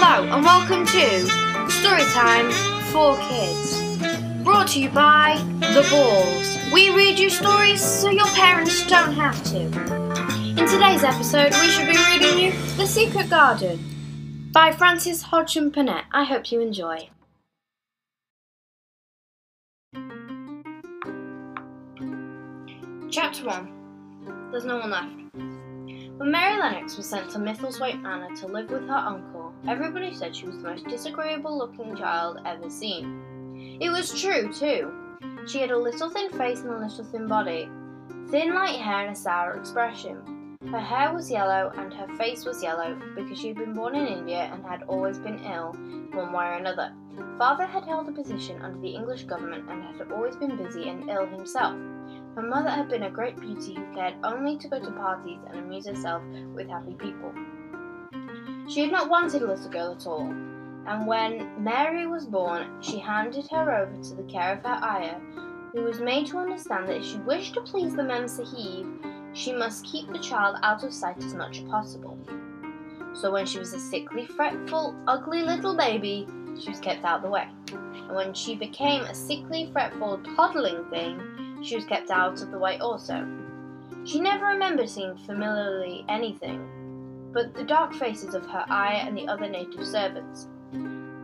Hello and welcome to Storytime for Kids. Brought to you by The Balls. We read you stories so your parents don't have to. In today's episode, we should be reading you The Secret Garden by Frances Hodgson Burnett. I hope you enjoy. Chapter 1 There's no one left. When Mary Lennox was sent to Misselthwaite Manor to live with her uncle, everybody said she was the most disagreeable looking child ever seen. It was true, too. She had a little thin face and a little thin body, thin light hair and a sour expression. Her hair was yellow and her face was yellow because she had been born in India and had always been ill, one way or another. Father had held a position under the English government and had always been busy and ill himself. Her mother had been a great beauty who cared only to go to parties and amuse herself with happy people. She had not wanted a little girl at all, and when Mary was born, she handed her over to the care of her ayah, who was made to understand that if she wished to please the Mem Sahib, she must keep the child out of sight as much as possible. So when she was a sickly, fretful, ugly little baby, she was kept out of the way. And when she became a sickly, fretful, toddling thing, she was kept out of the way also. She never remembered seeing familiarly anything but the dark faces of her ayah and the other native servants,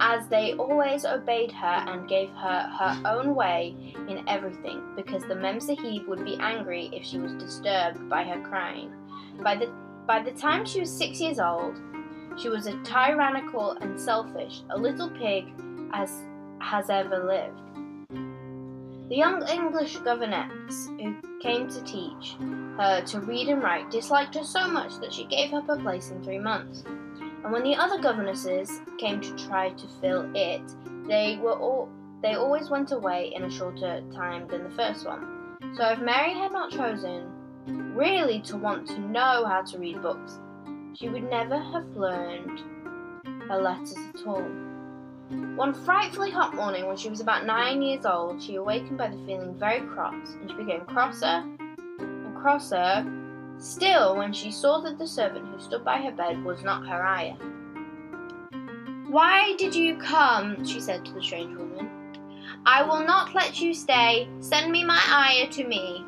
as they always obeyed her and gave her her own way in everything, because the Mem Sahib would be angry if she was disturbed by her crying. By the by the time she was six years old, she was as tyrannical and selfish a little pig as has ever lived. The young English governess who came to teach her to read and write disliked her so much that she gave up her place in three months. And when the other governesses came to try to fill it, they were all they always went away in a shorter time than the first one. So if Mary had not chosen really to want to know how to read books, she would never have learned her letters at all. One frightfully hot morning, when she was about nine years old, she awakened by the feeling very cross, and she became crosser and crosser still when she saw that the servant who stood by her bed was not her ayah. Why did you come? she said to the strange woman. I will not let you stay. Send me my ayah to me.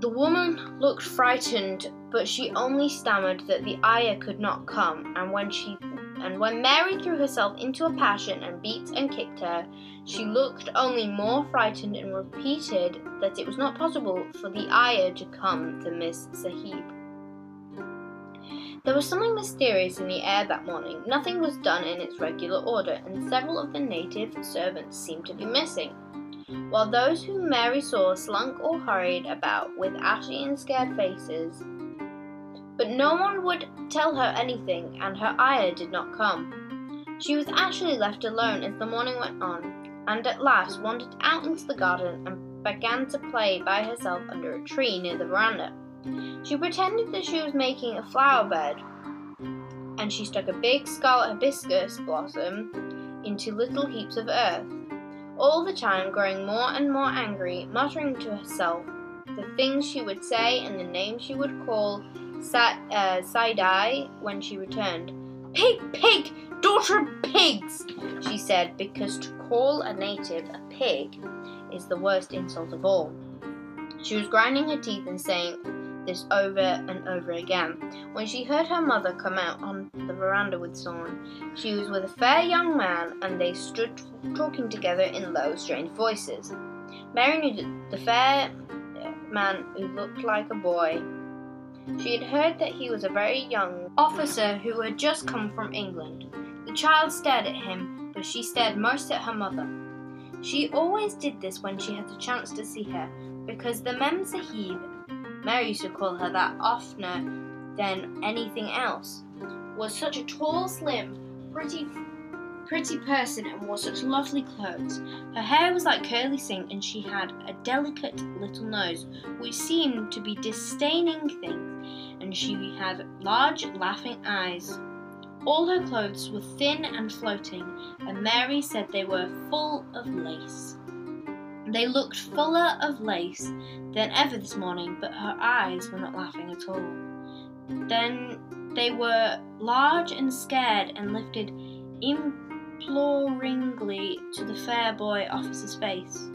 The woman looked frightened, but she only stammered that the ayah could not come, and when she and when Mary threw herself into a passion and beat and kicked her, she looked only more frightened and repeated that it was not possible for the ayah to come to Miss Sahib. There was something mysterious in the air that morning. Nothing was done in its regular order, and several of the native servants seemed to be missing. While those whom Mary saw slunk or hurried about with ashy and scared faces, but no one would tell her anything, and her ayah did not come. She was actually left alone as the morning went on, and at last wandered out into the garden and began to play by herself under a tree near the veranda. She pretended that she was making a flower bed, and she stuck a big scarlet hibiscus blossom into little heaps of earth, all the time growing more and more angry, muttering to herself the things she would say and the names she would call Sa- uh, Saidie when she returned. Pig, pig, daughter of pigs, she said, because to call a native a pig is the worst insult of all. She was grinding her teeth and saying this over and over again. When she heard her mother come out on the veranda with someone, she was with a fair young man, and they stood talking together in low, strange voices. Mary knew that the fair man who looked like a boy she had heard that he was a very young officer who had just come from England. The child stared at him, but she stared most at her mother. She always did this when she had the chance to see her, because the Mem Sahib, Mary used to call her that oftener than anything else, was such a tall, slim, pretty pretty person and wore such lovely clothes. Her hair was like curly silk, and she had a delicate little nose which seemed to be disdaining things, and she had large laughing eyes. All her clothes were thin and floating, and Mary said they were full of lace. They looked fuller of lace than ever this morning, but her eyes were not laughing at all. Then they were large and scared and lifted imploringly to the fair boy officer's face.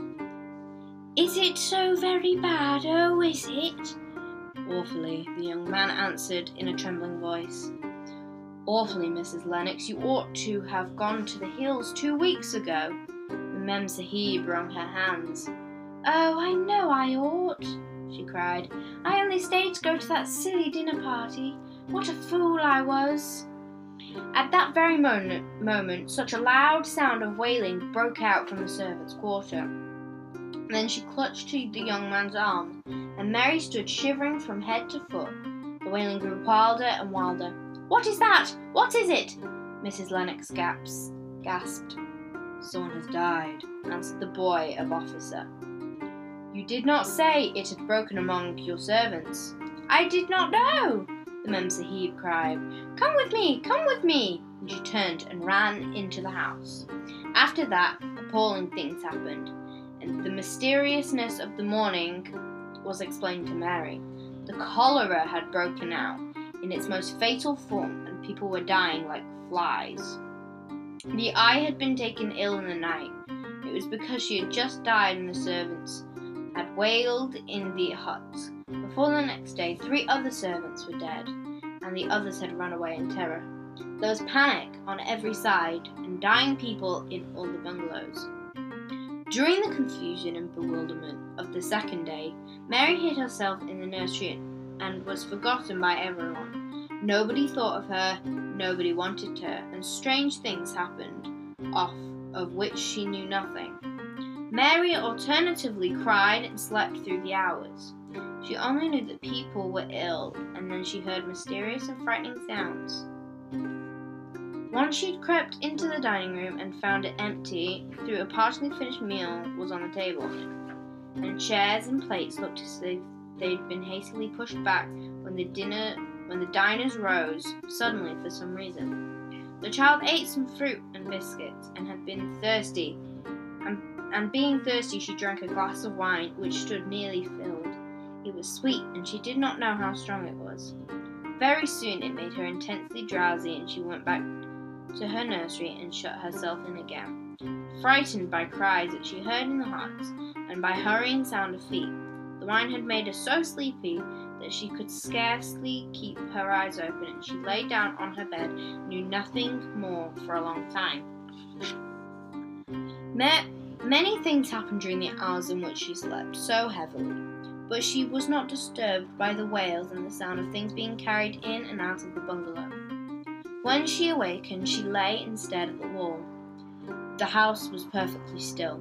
Is it so very bad, oh, is it? Awfully, the young man answered in a trembling voice. Awfully, Mrs. Lennox, you ought to have gone to the hills two weeks ago. Mem Sahib wrung her hands. Oh, I know I ought, she cried. I only stayed to go to that silly dinner party. What a fool I was! At that very moment, moment, such a loud sound of wailing broke out from the servants' quarter. Then she clutched to the young man's arm, and Mary stood shivering from head to foot. The wailing grew wilder and wilder. What is that? What is it? Mrs. Lennox gasped. gasped. Someone has died, answered the boy of officer. You did not say it had broken among your servants. I did not know, the Mem Sahib cried. Come with me, come with me! And she turned and ran into the house. After that, appalling things happened, and the mysteriousness of the morning was explained to Mary. The cholera had broken out in its most fatal form, and people were dying like flies. The ayah had been taken ill in the night. It was because she had just died, and the servants had wailed in the hut. Before the next day, three other servants were dead, and the others had run away in terror. There was panic on every side, and dying people in all the bungalows. During the confusion and bewilderment of the second day, Mary hid herself in the nursery and was forgotten by everyone. Nobody thought of her, nobody wanted her, and strange things happened, off of which she knew nothing. Mary alternatively cried and slept through the hours. She only knew that people were ill, and then she heard mysterious and frightening sounds. Once she'd crept into the dining room and found it empty, through a partially finished meal was on the table, and chairs and plates looked as if they'd been hastily pushed back when the dinner when the diners rose suddenly for some reason. The child ate some fruit and biscuits and had been thirsty and being thirsty, she drank a glass of wine which stood nearly filled. It was sweet, and she did not know how strong it was. Very soon it made her intensely drowsy, and she went back to her nursery and shut herself in again. Frightened by cries that she heard in the hut, and by hurrying sound of feet, the wine had made her so sleepy that she could scarcely keep her eyes open, and she lay down on her bed, knew nothing more for a long time. Met Many things happened during the hours in which she slept so heavily, but she was not disturbed by the wails and the sound of things being carried in and out of the bungalow. When she awakened, she lay and stared at the wall. The house was perfectly still.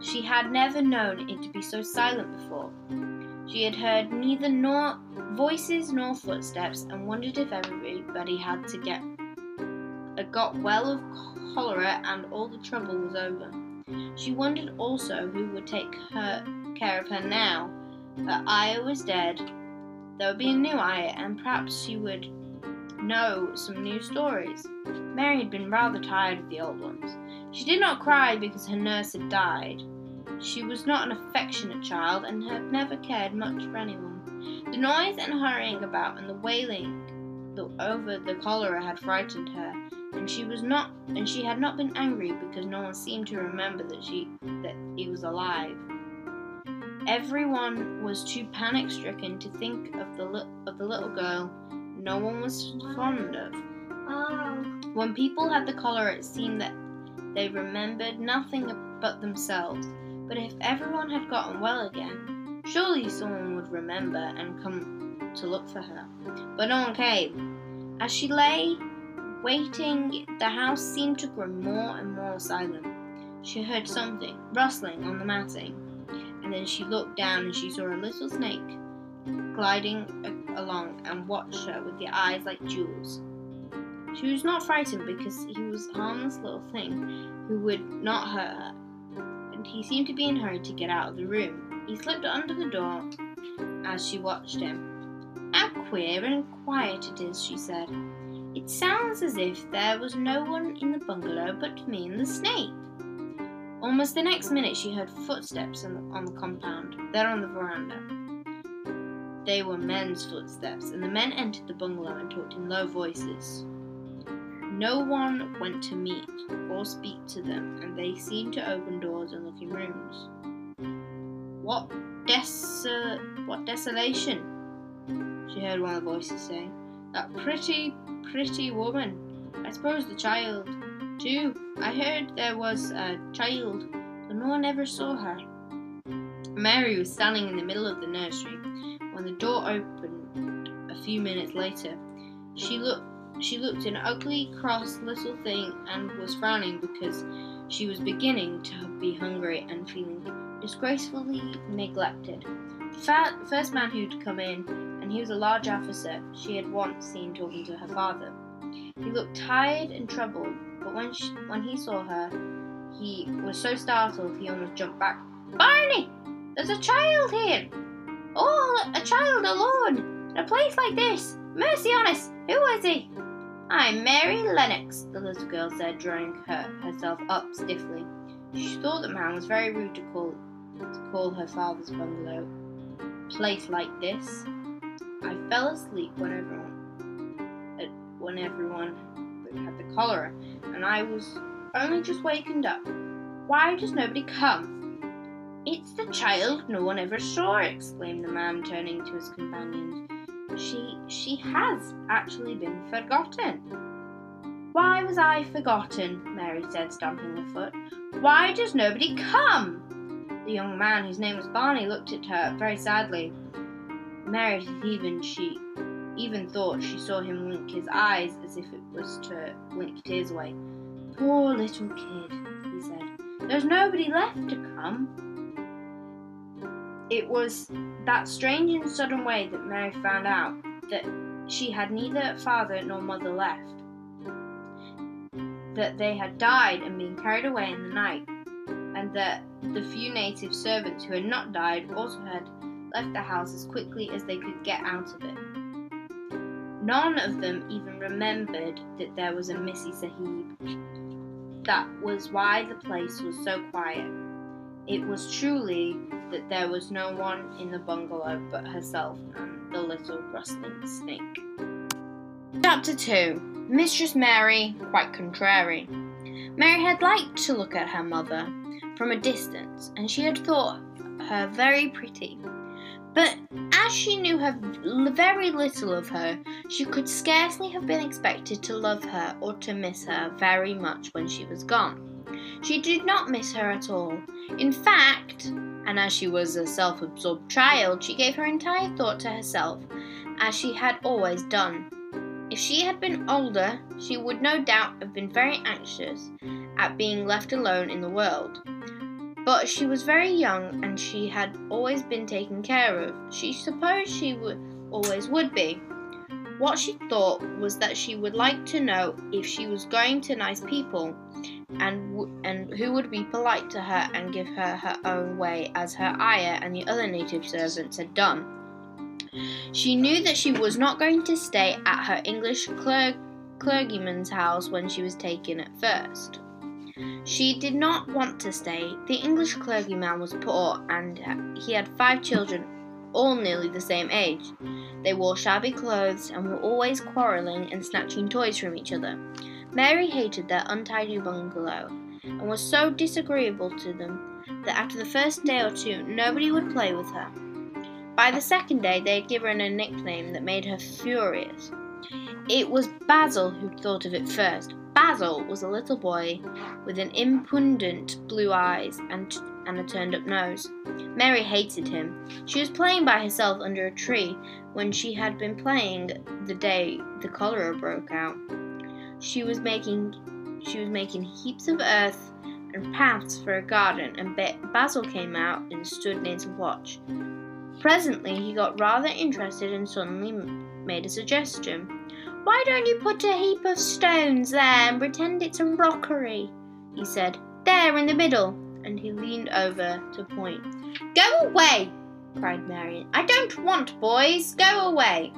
She had never known it to be so silent before. She had heard neither nor voices nor footsteps and wondered if everybody had to get got well of cholera and all the trouble was over. She wondered also who would take her care of her now that Ayah was dead. There would be a new Ayah, and perhaps she would know some new stories. Mary had been rather tired of the old ones. She did not cry because her nurse had died. She was not an affectionate child and had never cared much for anyone. The noise and hurrying about and the wailing over the cholera had frightened her, and she was not and she had not been angry because no one seemed to remember that she that he was alive. Everyone was too panic stricken to think of the li- of the little girl no one was fond of. Oh. When people had the cholera, it seemed that they remembered nothing but themselves. But if everyone had gotten well again, surely someone would remember and come to look for her. But no one came. As she lay Waiting, the house seemed to grow more and more silent. She heard something rustling on the matting, and then she looked down and she saw a little snake gliding along and watched her with the eyes like jewels. She was not frightened because he was a harmless little thing who would not hurt her, and he seemed to be in a hurry to get out of the room. He slipped under the door as she watched him. How queer and quiet it is, she said. It sounds as if there was no one in the bungalow but me and the snake. Almost the next minute, she heard footsteps on the, on the compound, then on the veranda. they were men's footsteps, and the men entered the bungalow and talked in low voices. No one went to meet or speak to them, and they seemed to open doors and look in rooms. What desol- what desolation? She heard one of the voices say. That pretty, pretty woman. I suppose the child, too. I heard there was a child, but no one ever saw her. Mary was standing in the middle of the nursery when the door opened a few minutes later. She looked she looked an ugly, cross little thing and was frowning because she was beginning to be hungry and feeling disgracefully neglected. The first man who'd come in, and he was a large officer she had once seen talking to her father. He looked tired and troubled, but when, she, when he saw her, he was so startled he almost jumped back. Barney! There's a child here! Oh, a child alone! In a place like this! Mercy on us! Who is he? I'm Mary Lennox, the little girl said, drawing her, herself up stiffly. She thought the man was very rude to call to call her father's bungalow place like this. I fell asleep when everyone uh, when everyone had the cholera, and I was only just wakened up. Why does nobody come? It's the child no one ever saw, exclaimed the man, turning to his companions. She she has actually been forgotten. Why was I forgotten? Mary said, stamping her foot. Why does nobody come? The young man, whose name was Barney, looked at her very sadly. Mary even she even thought she saw him wink his eyes as if it was to wink tears away. Poor little kid, he said. There's nobody left to come. It was that strange and sudden way that Mary found out that she had neither father nor mother left, that they had died and been carried away in the night, and that the few native servants who had not died also had left the house as quickly as they could get out of it. None of them even remembered that there was a Missy Sahib. That was why the place was so quiet. It was truly that there was no one in the bungalow but herself and the little rustling snake. Chapter 2 Mistress Mary, quite contrary. Mary had liked to look at her mother from a distance, and she had thought her very pretty. But as she knew her very little of her, she could scarcely have been expected to love her or to miss her very much when she was gone. She did not miss her at all. In fact, and as she was a self absorbed child, she gave her entire thought to herself, as she had always done. If she had been older, she would no doubt have been very anxious at being left alone in the world. But she was very young and she had always been taken care of. She supposed she would always would be. What she thought was that she would like to know if she was going to nice people and and who would be polite to her and give her her own way as her ayah and the other native servants had done. She knew that she was not going to stay at her English cler- clergyman's house when she was taken at first. She did not want to stay. The English clergyman was poor and he had five children, all nearly the same age. They wore shabby clothes and were always quarrelling and snatching toys from each other. Mary hated their untidy bungalow and was so disagreeable to them that after the first day or two nobody would play with her. By the second day, they had given her a nickname that made her furious. It was Basil who thought of it first. Basil was a little boy with an impudent blue eyes and, and a turned up nose. Mary hated him. She was playing by herself under a tree when she had been playing the day the cholera broke out. She was making she was making heaps of earth and paths for a garden, and Basil came out and stood near to watch. Presently, he got rather interested and suddenly made a suggestion. Why don't you put a heap of stones there and pretend it's a rockery? he said. There in the middle. And he leaned over to point. Go away, cried Marion. I don't want boys. Go away.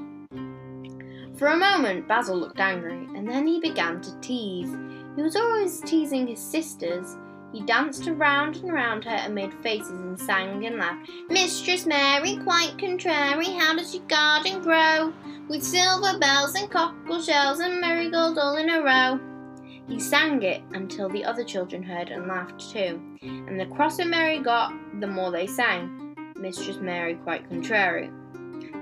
For a moment, Basil looked angry, and then he began to tease. He was always teasing his sisters. He danced around and round her and made faces and sang and laughed. Mistress Mary, quite contrary, how does your garden grow? With silver bells and cockle shells and marigolds all in a row. He sang it until the other children heard and laughed too, and the crosser Mary got, the more they sang. Mistress Mary quite contrary.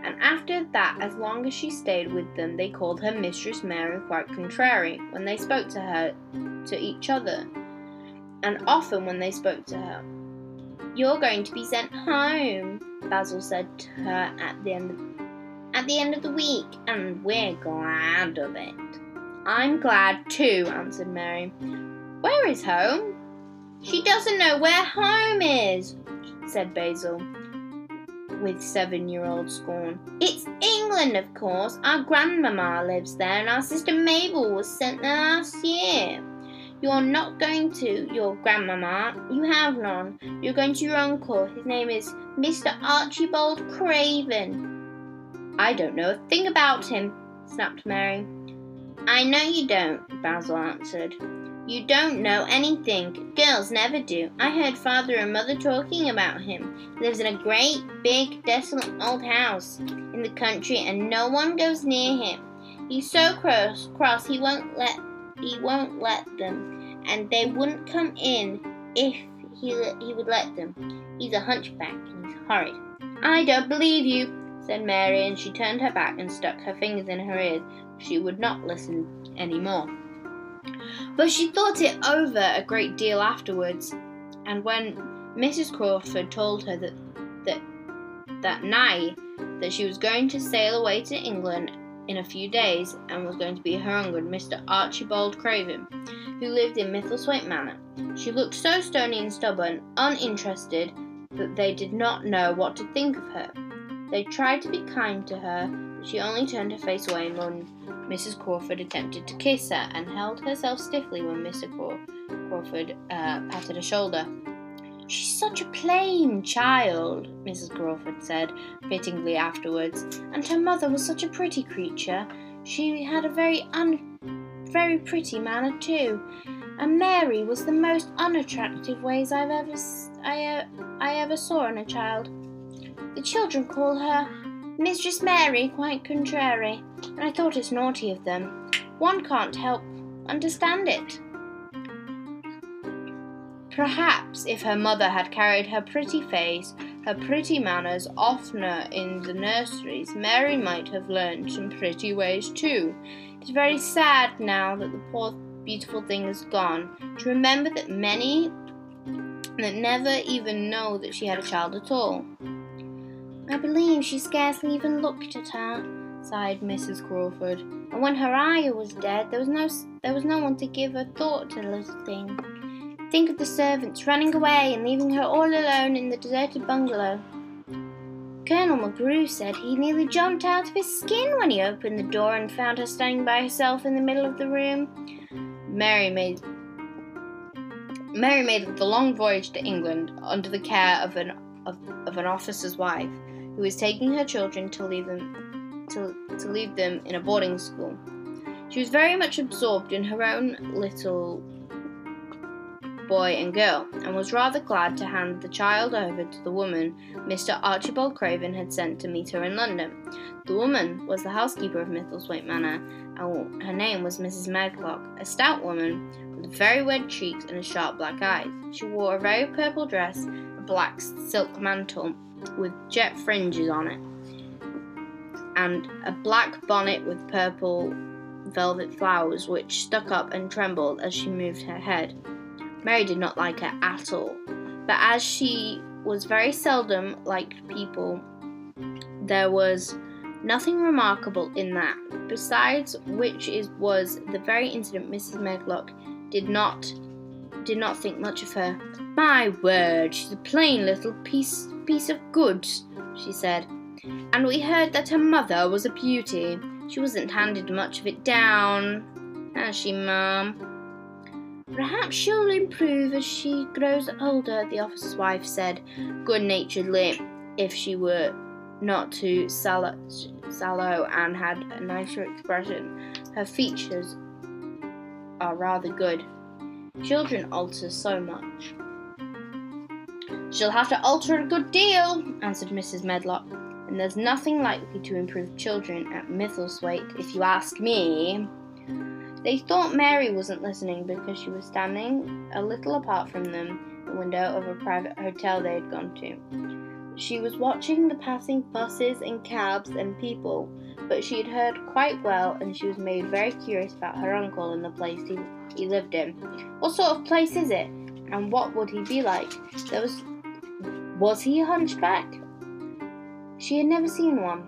And after that, as long as she stayed with them, they called her Mistress Mary quite contrary when they spoke to her, to each other and often when they spoke to her. You're going to be sent home, Basil said to her at the end of, at the end of the week, and we're glad of it. I'm glad too, answered Mary. Where is home? She doesn't know where home is, said Basil, with seven year old scorn. It's England, of course. Our grandmamma lives there, and our sister Mabel was sent there last year. You're not going to your grandmama. You have none. You're going to your uncle. His name is Mr. Archibald Craven. I don't know a thing about him, snapped Mary. I know you don't, Basil answered. You don't know anything. Girls never do. I heard father and mother talking about him. He lives in a great, big, desolate old house in the country, and no one goes near him. He's so cross, cross he won't let he won't let them, and they wouldn't come in if he, he would let them. He's a hunchback and he's horrid. I don't believe you, said Mary, and she turned her back and stuck her fingers in her ears. She would not listen any more. But she thought it over a great deal afterwards, and when Mrs. Crawford told her that that that night that she was going to sail away to England in a few days and was going to be her uncle, Mr. Archibald Craven, who lived in Misselthwaite Manor. She looked so stony and stubborn, uninterested, that they did not know what to think of her. They tried to be kind to her, but she only turned her face away when Mrs. Crawford attempted to kiss her and held herself stiffly when Mr. Crawford uh, patted her shoulder. She's such a plain child, Mrs. Crawford said fittingly afterwards, and her mother was such a pretty creature. She had a very un very pretty manner too, and Mary was the most unattractive ways I've ever I, uh, I ever saw in a child. The children call her Mistress Mary quite contrary, and I thought it's naughty of them. One can't help understand it. Perhaps if her mother had carried her pretty face, her pretty manners oftener in the nurseries, Mary might have learned some pretty ways too. It's very sad now that the poor beautiful thing is gone to remember that many that never even know that she had a child at all. I believe she scarcely even looked at her, sighed Mrs. Crawford. And when her ayah was dead, there was no there was no one to give a thought to the little thing. Think of the servants running away and leaving her all alone in the deserted bungalow. Colonel McGrew said he nearly jumped out of his skin when he opened the door and found her standing by herself in the middle of the room. Mary made Mary made the long voyage to England under the care of an of, of an officer's wife, who was taking her children to leave them to, to leave them in a boarding school. She was very much absorbed in her own little boy and girl, and was rather glad to hand the child over to the woman Mr. Archibald Craven had sent to meet her in London. The woman was the housekeeper of Misselthwaite Manor, and her name was Mrs. Medlock, a stout woman with very red cheeks and sharp black eyes. She wore a very purple dress, a black silk mantle with jet fringes on it, and a black bonnet with purple velvet flowers which stuck up and trembled as she moved her head. Mary did not like her at all, but as she was very seldom liked people, there was nothing remarkable in that. Besides which was the very incident Mrs. Medlock did not did not think much of her. My word, she's a plain little piece piece of goods, she said. And we heard that her mother was a beauty. She wasn't handed much of it down, has she, ma'am? Perhaps she'll improve as she grows older, the officer's wife said good naturedly, if she were not too sallow, sallow and had a nicer expression. Her features are rather good. Children alter so much. She'll have to alter a good deal, answered Mrs. Medlock, and there's nothing likely to improve children at Misselthwaite, if you ask me. They thought Mary wasn't listening because she was standing a little apart from them, the window of a private hotel they had gone to. She was watching the passing buses and cabs and people, but she had heard quite well and she was made very curious about her uncle and the place he, he lived in. What sort of place is it? And what would he be like? There was was he a hunchback? She had never seen one.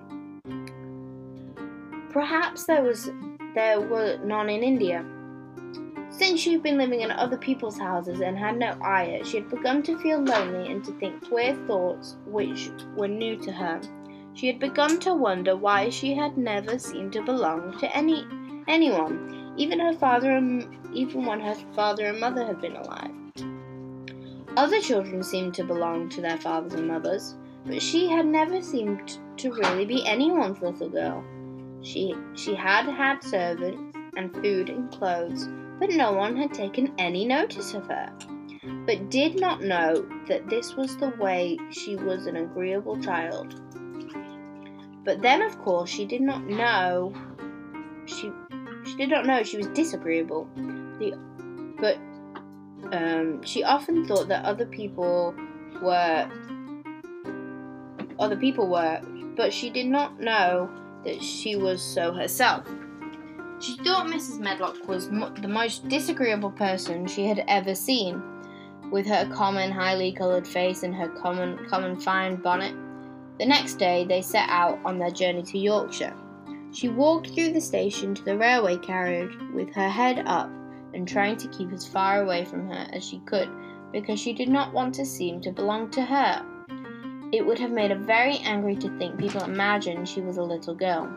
Perhaps there was there were none in India. Since she had been living in other people's houses and had no ayah, she had begun to feel lonely and to think queer thoughts which were new to her. She had begun to wonder why she had never seemed to belong to any anyone, even her father and even when her father and mother had been alive. Other children seemed to belong to their fathers and mothers, but she had never seemed to really be anyone's little girl. She, she had had servants and food and clothes, but no one had taken any notice of her, but did not know that this was the way she was an agreeable child. But then, of course, she did not know she she did not know she was disagreeable. The, but um, she often thought that other people were other people were, but she did not know that she was so herself. She thought Mrs. Medlock was mo- the most disagreeable person she had ever seen, with her common, highly coloured face and her common, common fine bonnet. The next day they set out on their journey to Yorkshire. She walked through the station to the railway carriage with her head up and trying to keep as far away from her as she could because she did not want to seem to belong to her. It would have made her very angry to think people imagined she was a little girl.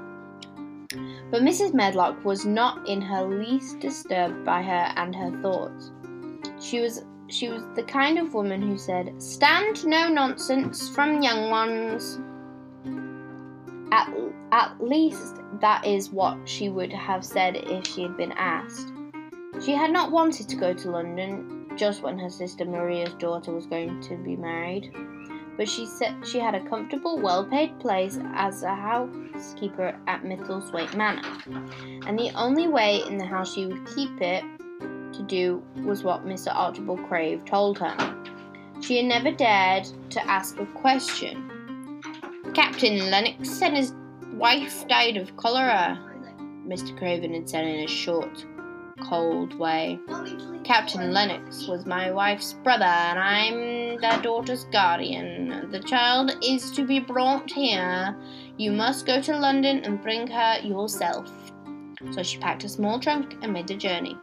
But Mrs. Medlock was not in her least disturbed by her and her thoughts. She was she was the kind of woman who said, Stand no nonsense from young ones. At, at least that is what she would have said if she had been asked. She had not wanted to go to London just when her sister Maria's daughter was going to be married but she said she had a comfortable, well paid place as a housekeeper at Misselthwaite Manor, and the only way in the house she would keep it to do was what Mr. Archibald Craven told her. She had never dared to ask a question. Captain Lennox and his wife died of cholera, Mr. Craven had said in a short, cold way. Captain Lennox was my wife's brother, and I'm their daughter's guardian. The child is to be brought here. You must go to London and bring her yourself. So she packed a small trunk and made the journey.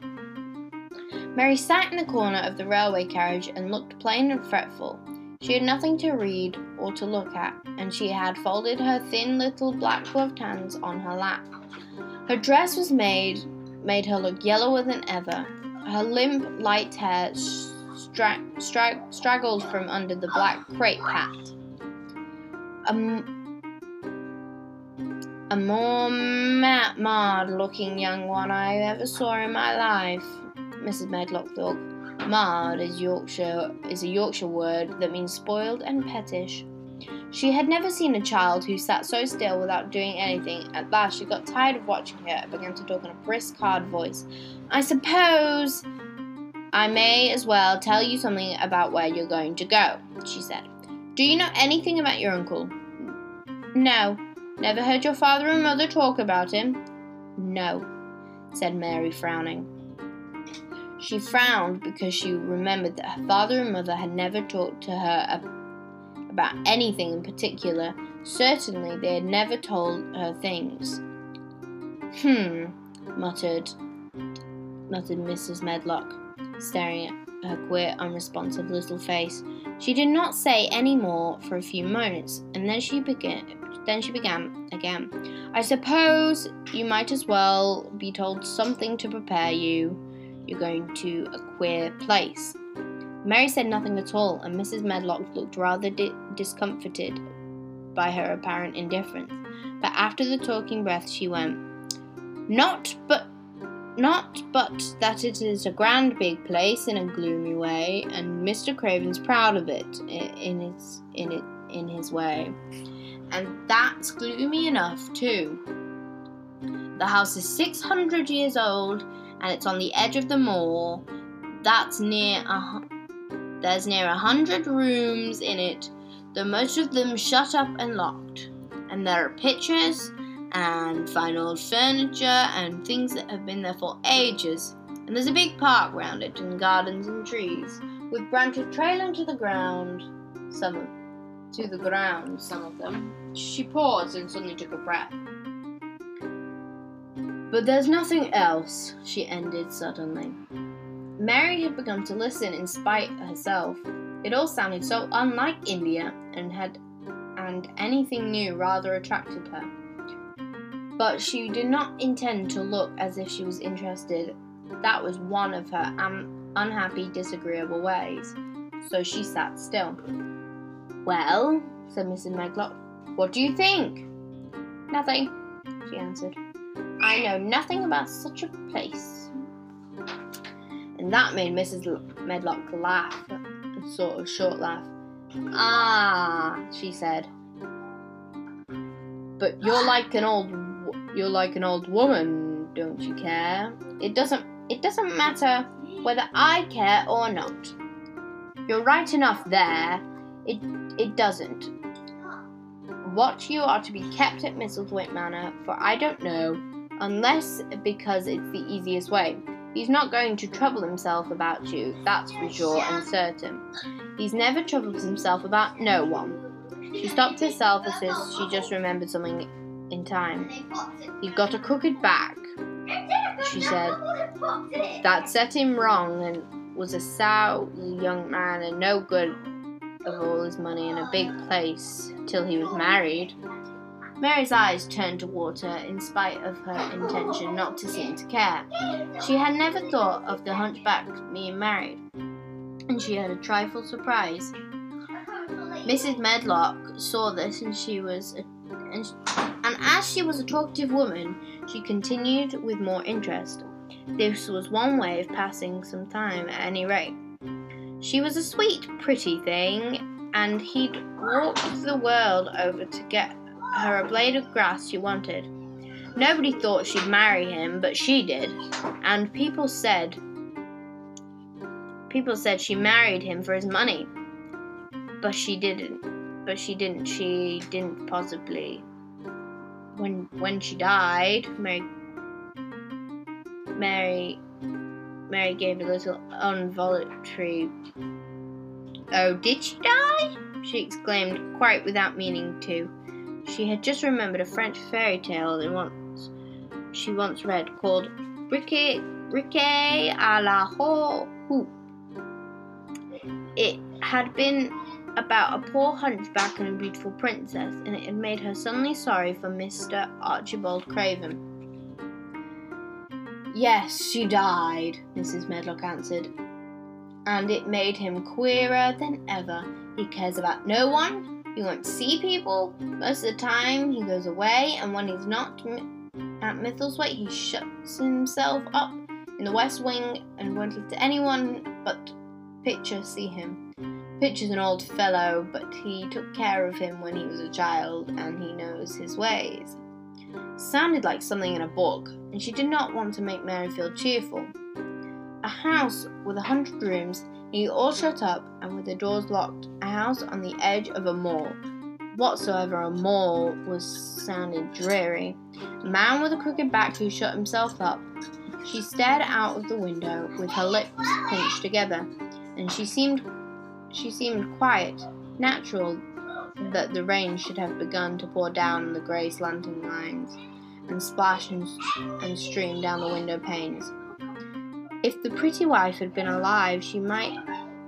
Mary sat in the corner of the railway carriage and looked plain and fretful. She had nothing to read or to look at, and she had folded her thin little black gloved hands on her lap. Her dress was made made her look yellower than ever. Her limp, light hair stra- stra- straggled from under the black crepe hat. A, m- a more marred looking young one I ever saw in my life, Mrs. Medlock thought. Marred is Yorkshire is a Yorkshire word that means spoiled and pettish. She had never seen a child who sat so still without doing anything. At last, she got tired of watching her and began to talk in a brisk, hard voice. I suppose I may as well tell you something about where you're going to go, she said. Do you know anything about your uncle? No. Never heard your father and mother talk about him? No, said Mary, frowning. She frowned because she remembered that her father and mother had never talked to her about anything in particular. Certainly, they had never told her things. Hmm, muttered, muttered Mrs. Medlock, staring at her queer, unresponsive little face. She did not say any more for a few moments, and then she began. Then she began again. I suppose you might as well be told something to prepare you. You're going to a queer place. Mary said nothing at all, and Mrs. Medlock looked rather di- discomfited by her apparent indifference. But after the talking breath, she went, Not but not but that it is a grand big place in a gloomy way, and Mr. Craven's proud of it in its in it in his way. And that's gloomy enough too. The house is 600 years old and it's on the edge of the moor. That's near a there's near a hundred rooms in it, though most of them shut up and locked. And there are pictures and fine old furniture and things that have been there for ages. And there's a big park round it and gardens and trees, with branches trailing to the ground. Some of to the ground, some of them. She paused and suddenly took a breath. But there's nothing else, she ended suddenly. Mary had begun to listen in spite of herself. It all sounded so unlike India and had and anything new rather attracted her. But she did not intend to look as if she was interested. That was one of her unhappy, disagreeable ways. So she sat still. Well, said Mrs. Medlock, what do you think? Nothing, she answered. I know nothing about such a place. And that made Mrs. Medlock laugh, a sort of short laugh. Ah, she said. But you're like an old you're like an old woman, don't you care? It doesn't it doesn't matter whether I care or not. You're right enough there. It it doesn't. What you are to be kept at Misselthwaite Manor, for I don't know, unless because it's the easiest way. He's not going to trouble himself about you, that's for sure and certain. He's never troubled himself about no one. She stopped herself as if she just remembered something in time. He's got a crooked back, she said. That set him wrong and was a sour young man and no good of all his money in a big place till he was married. Mary's eyes turned to water in spite of her intention not to seem to care. She had never thought of the hunchback being married, and she had a trifle surprised. Mrs. Medlock saw this, and she was, a, and, and as she was a talkative woman, she continued with more interest. This was one way of passing some time at any rate. She was a sweet, pretty thing, and he'd walked the world over to get her a blade of grass she wanted. Nobody thought she'd marry him, but she did, and people said people said she married him for his money. But she didn't. But she didn't. She didn't possibly. When when she died, Mary Mary Mary gave a little involuntary. Oh, did she die? She exclaimed, quite without meaning to. She had just remembered a French fairy tale that once she once read called Riquet à la Ho It had been about a poor hunchback and a beautiful princess, and it had made her suddenly sorry for Mr. Archibald Craven. Yes, she died, Mrs. Medlock answered. And it made him queerer than ever. He cares about no one. He won't see people. Most of the time, he goes away, and when he's not at Misselthwaite, he shuts himself up in the West Wing and won't let anyone but Pitcher see him. Pitcher's an old fellow, but he took care of him when he was a child, and he knows his ways sounded like something in a book, and she did not want to make Mary feel cheerful. A house with a hundred rooms, nearly all shut up and with the doors locked, a house on the edge of a moor. Whatsoever a moor was sounded dreary. A man with a crooked back who shut himself up. She stared out of the window with her lips pinched together, and she seemed she seemed quiet, natural that the rain should have begun to pour down the grey slanting lines and splash and, and stream down the window panes. If the pretty wife had been alive, she might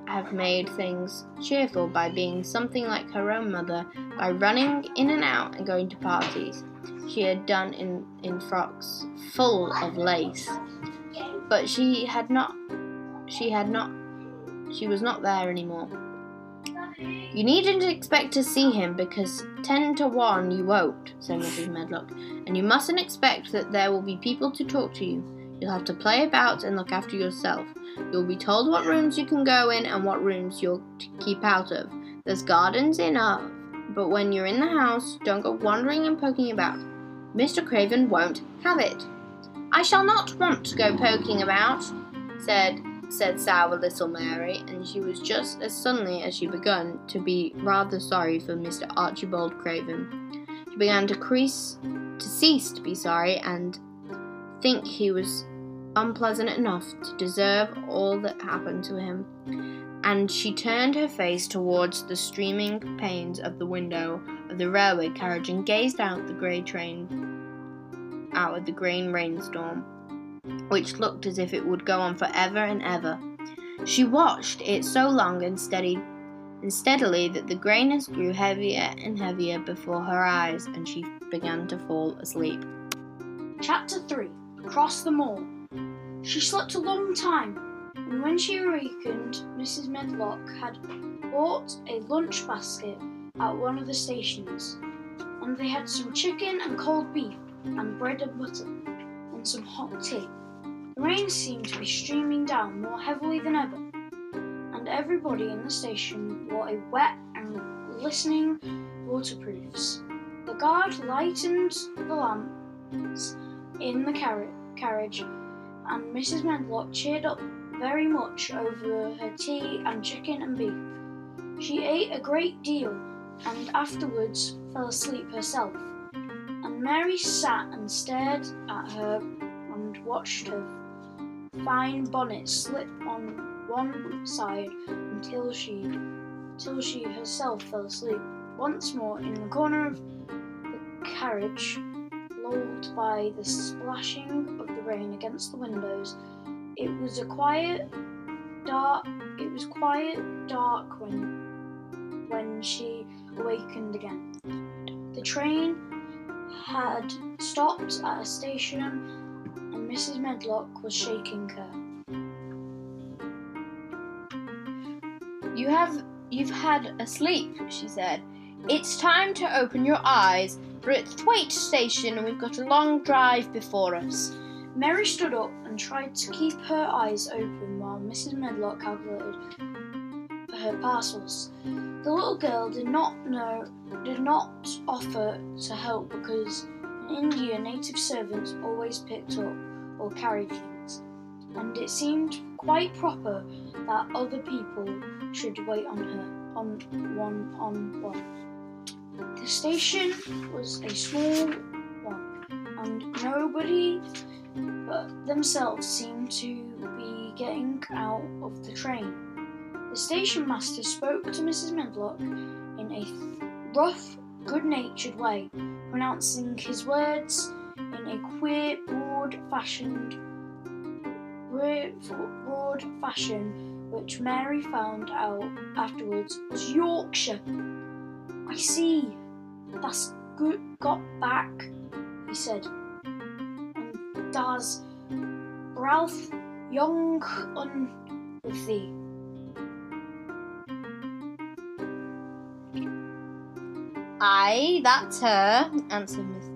have made things cheerful by being something like her own mother, by running in and out and going to parties. She had done in, in frocks full of lace. But she had not she had not she was not there anymore. You needn't expect to see him because ten to one you won't, said Mrs. Medlock, and you mustn't expect that there will be people to talk to you. You'll have to play about and look after yourself. You'll be told what rooms you can go in and what rooms you'll keep out of. There's gardens enough, but when you're in the house, don't go wandering and poking about. Mr. Craven won't have it. I shall not want to go poking about, said said sour little Mary, and she was just as suddenly as she begun to be rather sorry for Mr. Archibald Craven. She began to crease to cease to be sorry and think he was unpleasant enough to deserve all that happened to him. And she turned her face towards the streaming panes of the window of the railway carriage and gazed out the grey train out of the grey rainstorm which looked as if it would go on forever and ever. She watched it so long and steady and steadily that the greyness grew heavier and heavier before her eyes, and she began to fall asleep. Chapter 3 Across the Moor. She slept a long time, and when she awakened, Mrs. Medlock had bought a lunch basket at one of the stations, and they had some chicken and cold beef, and bread and butter, and some hot tea. The rain seemed to be streaming down more heavily than ever, and everybody in the station wore a wet and glistening waterproofs. The guard lightened the lamps in the car- carriage, and Mrs. Medlock cheered up very much over her tea and chicken and beef. She ate a great deal and afterwards fell asleep herself. And Mary sat and stared at her and watched her fine bonnet slip on one side until she till she herself fell asleep. Once more in the corner of the carriage, lulled by the splashing of the rain against the windows, it was a quiet dark it was quiet dark when when she awakened again. The train had stopped at a station and Mrs. Medlock was shaking her. You have you've had a sleep, she said. It's time to open your eyes. We're at Thwaite station and we've got a long drive before us. Mary stood up and tried to keep her eyes open while Mrs. Medlock calculated her parcels. The little girl did not know did not offer to help because in India native servants always picked up or carried things, and it seemed quite proper that other people should wait on her, on one on one. The station was a small one, and nobody but themselves seemed to be getting out of the train. The station master spoke to Mrs. Medlock in a rough, good natured way, pronouncing his words in a queer, broad-fashioned, broad fashion, which Mary found out afterwards was Yorkshire. I see. That's good. Got back, he said. Does Ralph Young thee? Aye, that's her, answered Miss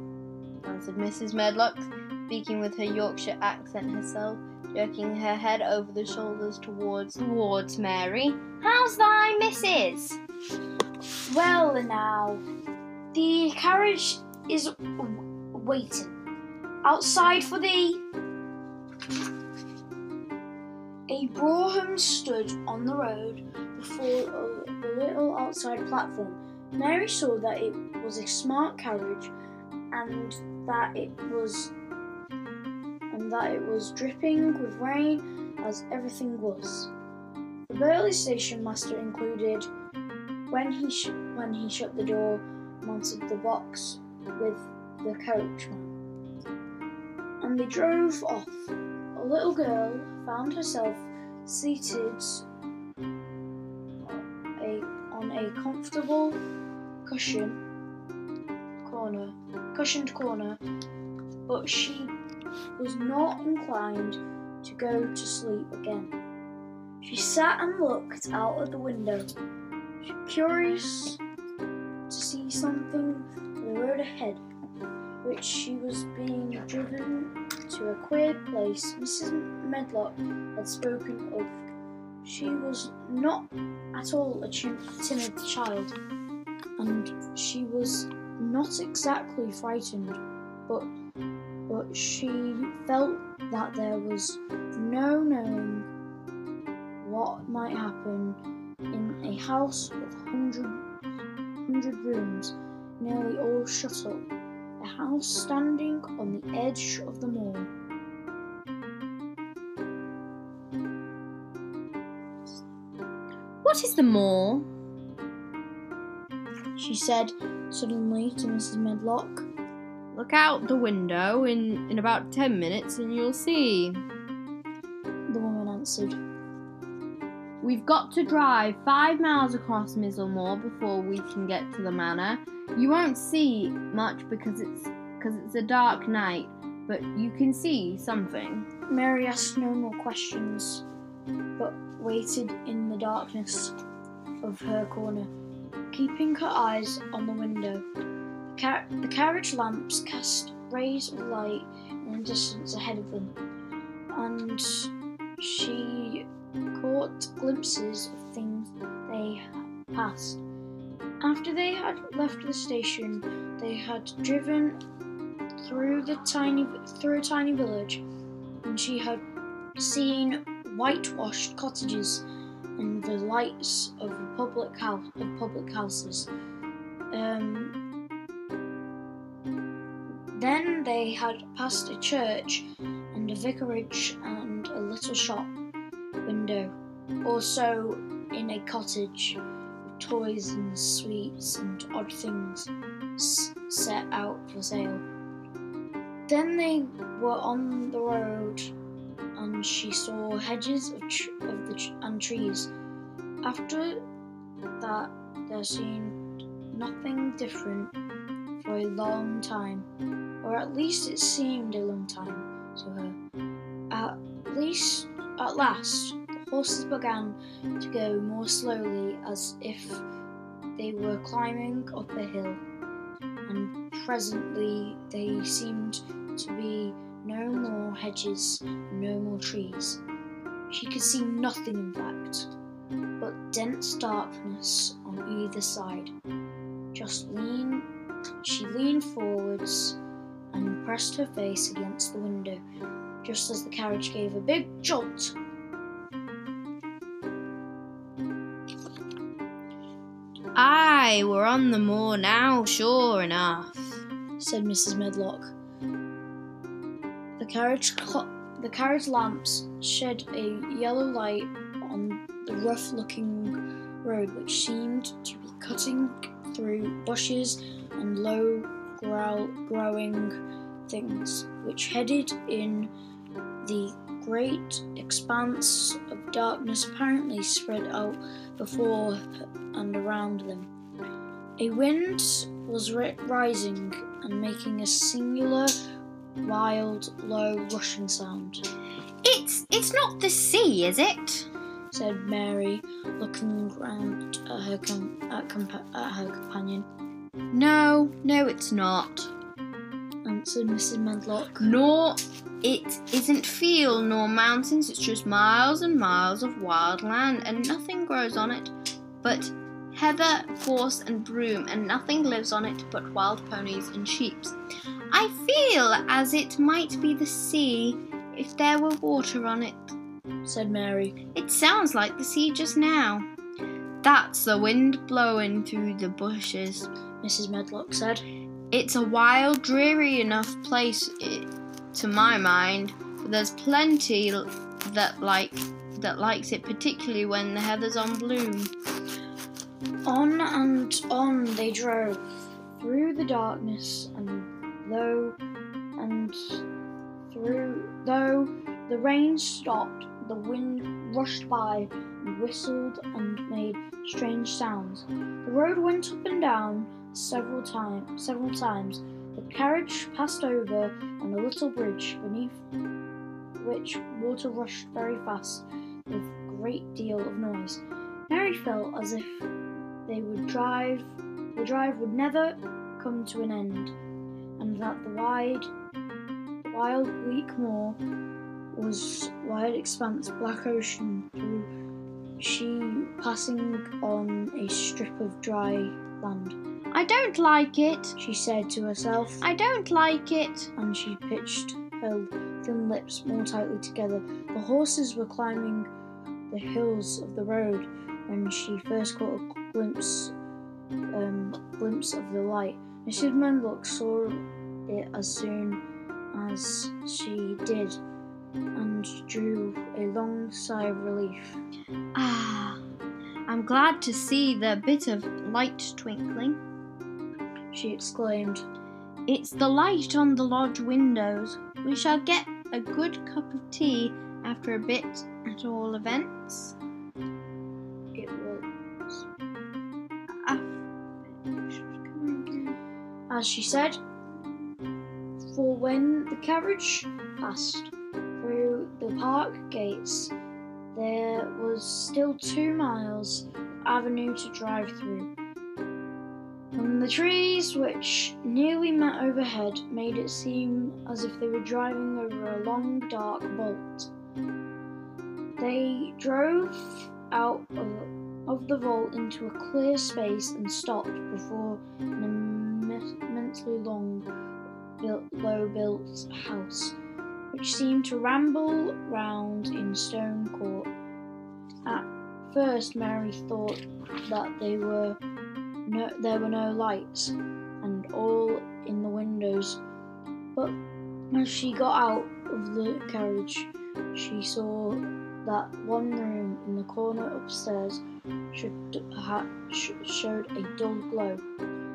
answered Mrs. Medlock, speaking with her Yorkshire accent herself, jerking her head over the shoulders towards towards Mary. How's thy missus? Well now, the carriage is waiting outside for thee. A brougham stood on the road before a little outside platform. Mary saw that it was a smart carriage and that it was and that it was dripping with rain as everything was. The Burley station master included when he sh- when he shut the door mounted the box with the coachman. And they drove off. A little girl found herself seated on a comfortable cushion corner cushioned corner, but she was not inclined to go to sleep again. She sat and looked out of the window, curious to see something on the road ahead, which she was being driven to a queer place Mrs. Medlock had spoken of. She was not at all a timid child, and she was not exactly frightened, but but she felt that there was no knowing what might happen in a house with hundred hundred rooms, nearly all shut up, house standing on the edge of the moor. What is the moor? She said suddenly to Mrs. Medlock. Look out the window in, in about ten minutes and you'll see. The woman answered. We've got to drive five miles across Missel Moor before we can get to the manor. You won't see much because it's because it's a dark night, but you can see something. Mary asked no more questions, but waited in the darkness of her corner, keeping her eyes on the window. The, car- the carriage lamps cast rays of light in the distance ahead of them, and she caught glimpses of things they passed. After they had left the station, they had driven through the tiny through a tiny village, and she had seen whitewashed cottages and the lights of public house of public houses. Um, then they had passed a church and a vicarage and a little shop window, also in a cottage toys and sweets and odd things set out for sale. Then they were on the road, and she saw hedges of, tr- of the tr- and trees. After that, there seemed nothing different for a long time, or at least it seemed a long time to her. At least, at last, horses began to go more slowly, as if they were climbing up a hill, and presently they seemed to be no more hedges, no more trees. She could see nothing, in fact, but dense darkness on either side. Just lean, she leaned forwards and pressed her face against the window, just as the carriage gave a big jolt. Aye, we're on the moor now, sure enough. said Mrs. Medlock. The carriage, cl- the carriage lamps shed a yellow light on the rough-looking road, which seemed to be cutting through bushes and low grow- growing things, which headed in the great expanse of darkness apparently spread out before and around them. A wind was ri- rising and making a singular, wild, low, rushing sound, It's it's not the sea, is it? said Mary, looking round at her, com- at, compa- at her companion. No, no, it's not. Answered Mrs. Medlock. Nor it isn't field nor mountains, it's just miles and miles of wild land, and nothing grows on it but heather, gorse, and broom, and nothing lives on it but wild ponies and sheep. I feel as it might be the sea if there were water on it. said Mary. It sounds like the sea just now. That's the wind blowing through the bushes. Mrs. Medlock said. It's a wild, dreary enough place, i to my mind. There's plenty that like that likes it, particularly when the heather's on bloom. On and on they drove through the darkness, and though and through though the rain stopped, the wind rushed by and whistled and made strange sounds. The road went up and down several times. Several times, the carriage passed over on a little bridge beneath which water rushed very fast with a great deal of noise. Mary felt as if they would drive the drive would never come to an end and that the wide wild bleak moor was wide expanse, black ocean through she passing on a strip of dry land. I don't like it. She said to herself, I don't like it. and she pitched her thin lips more tightly together. The horses were climbing the hills of the road when she first caught a glimpse um, glimpse of the light. Mrs. Medlock saw it as soon as she did and drew a long sigh of relief. Ah, I'm glad to see the bit of light twinkling. She exclaimed, It's the light on the lodge windows. We shall get a good cup of tea after a bit, at all events. It was. As she said, for when the carriage passed through the park gates, there was still two miles of avenue to drive through. The trees, which nearly met overhead, made it seem as if they were driving over a long, dark vault. They drove out of, of the vault into a clear space and stopped before an immensely long, built, low-built house, which seemed to ramble round in stone court. At first, Mary thought that they were no, there were no lights, and all in the windows. But as she got out of the carriage, she saw that one room in the corner upstairs should ha- sh- showed a dull glow.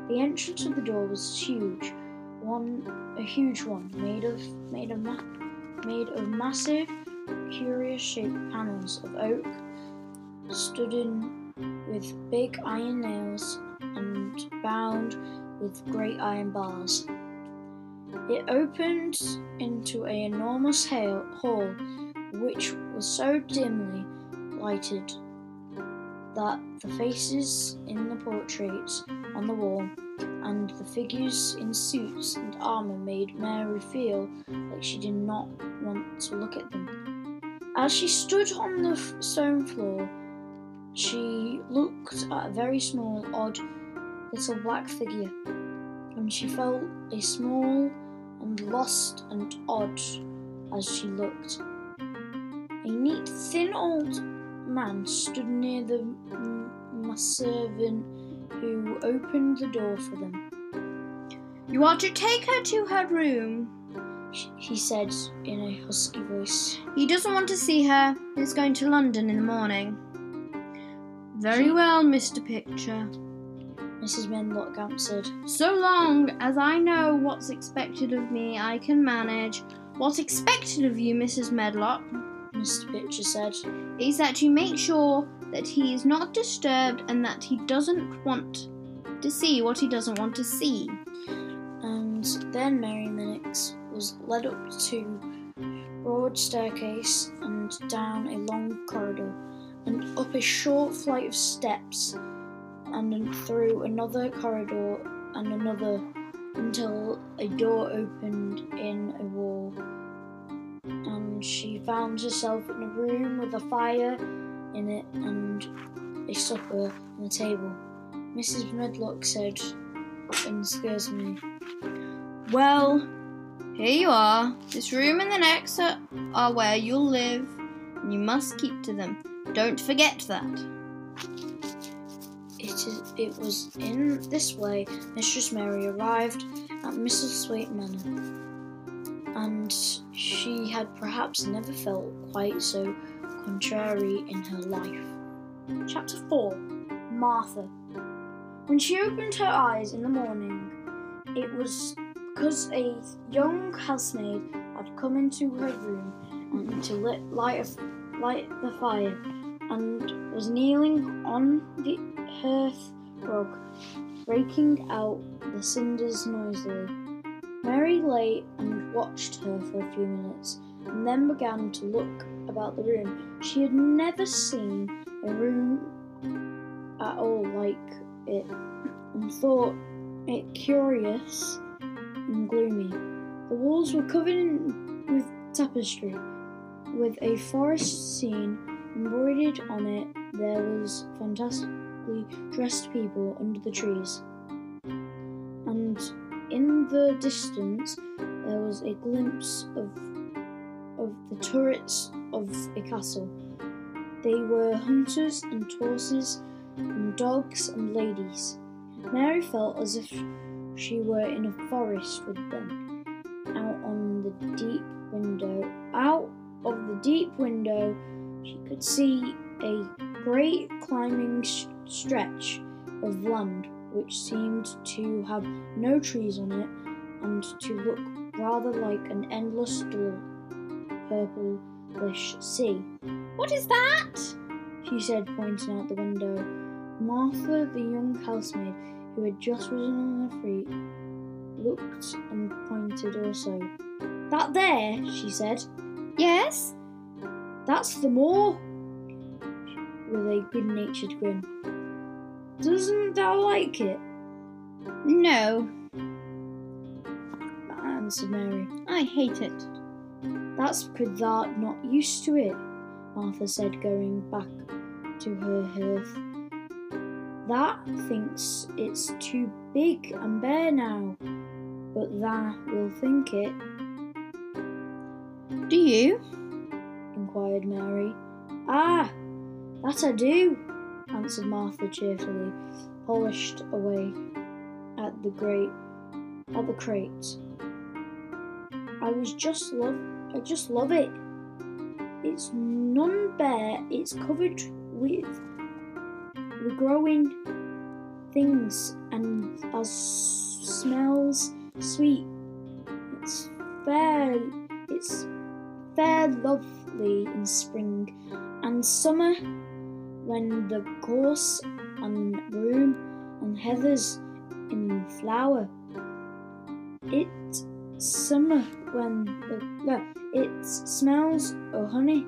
The entrance of the door was huge, one a huge one made of made of ma- made of massive, curious shaped panels of oak, stood in with big iron nails and bound with great iron bars. It opened into an enormous ha- hall, which was so dimly lighted that the faces in the portraits on the wall and the figures in suits and armour made Mary feel like she did not want to look at them. As she stood on the stone floor, she looked at a very small, odd little black figure, and she felt a small and lost and odd as she looked. A neat, thin old man stood near the mm, m- m- servant who opened the door for them. You are to take her to her room. He said in a husky voice. He doesn't want to see her. He's going to London in the morning. Very well, Mr. Pitcher. Mrs. Medlock answered. So long as I know what's expected of me, I can manage. What's expected of you, Mrs. Medlock, Mr. Pitcher said. is that you make sure that he is not disturbed and that he doesn't want to see what he doesn't want to see. And then Mary Lennox was led up to a broad staircase and down a long corridor and up a short flight of steps and then through another corridor and another until a door opened in a wall and she found herself in a room with a fire in it and a supper on the table. Mrs. Medlock said in me. Well, here you are. This room and the next are, are where you'll live, and you must keep to them. Don't forget that. It is. It was in this way Mistress Mary arrived at Misselthwaite Manor, and she had perhaps never felt quite so contrary in her life. Chapter Four: Martha. When she opened her eyes in the morning, it was because a young housemaid had come into her room and to lit, light, a, light the fire and was kneeling on the hearth rug, raking out the cinders noisily. Mary lay and watched her for a few minutes and then began to look about the room. She had never seen a room at all like it and thought it curious and gloomy. The walls were covered with tapestry, with a forest scene embroidered on it. There was fantastically dressed people under the trees, and in the distance there was a glimpse of of the turrets of a castle. They were hunters and horses and dogs and ladies. Mary felt as if she were in a forest with them. Out on the deep window, out of the deep window, she could see a great climbing sh- stretch of land which seemed to have no trees on it and to look rather like an endless dull purplish sea. What is that? She said, pointing out the window. Martha, the young housemaid, who had just risen on her feet, looked and pointed also. That there, she said. Yes? That's the moor. With a good natured grin. Doesn't thou like it? No, answered Mary. I hate it. That's because thou'rt not used to it, Martha said, going back to her hearth. That thinks it's too big and bare now, but thou will think it. Do you? Inquired Mary. Ah, that I do, answered Martha cheerfully, polished away at the great at the crate. I was just love I just love it. It's none bare, it's covered with with growing things and as smells sweet. It's fair it's fair lovely in spring and summer when the gorse and broom and heathers in flower. It's summer when the no, it smells of honey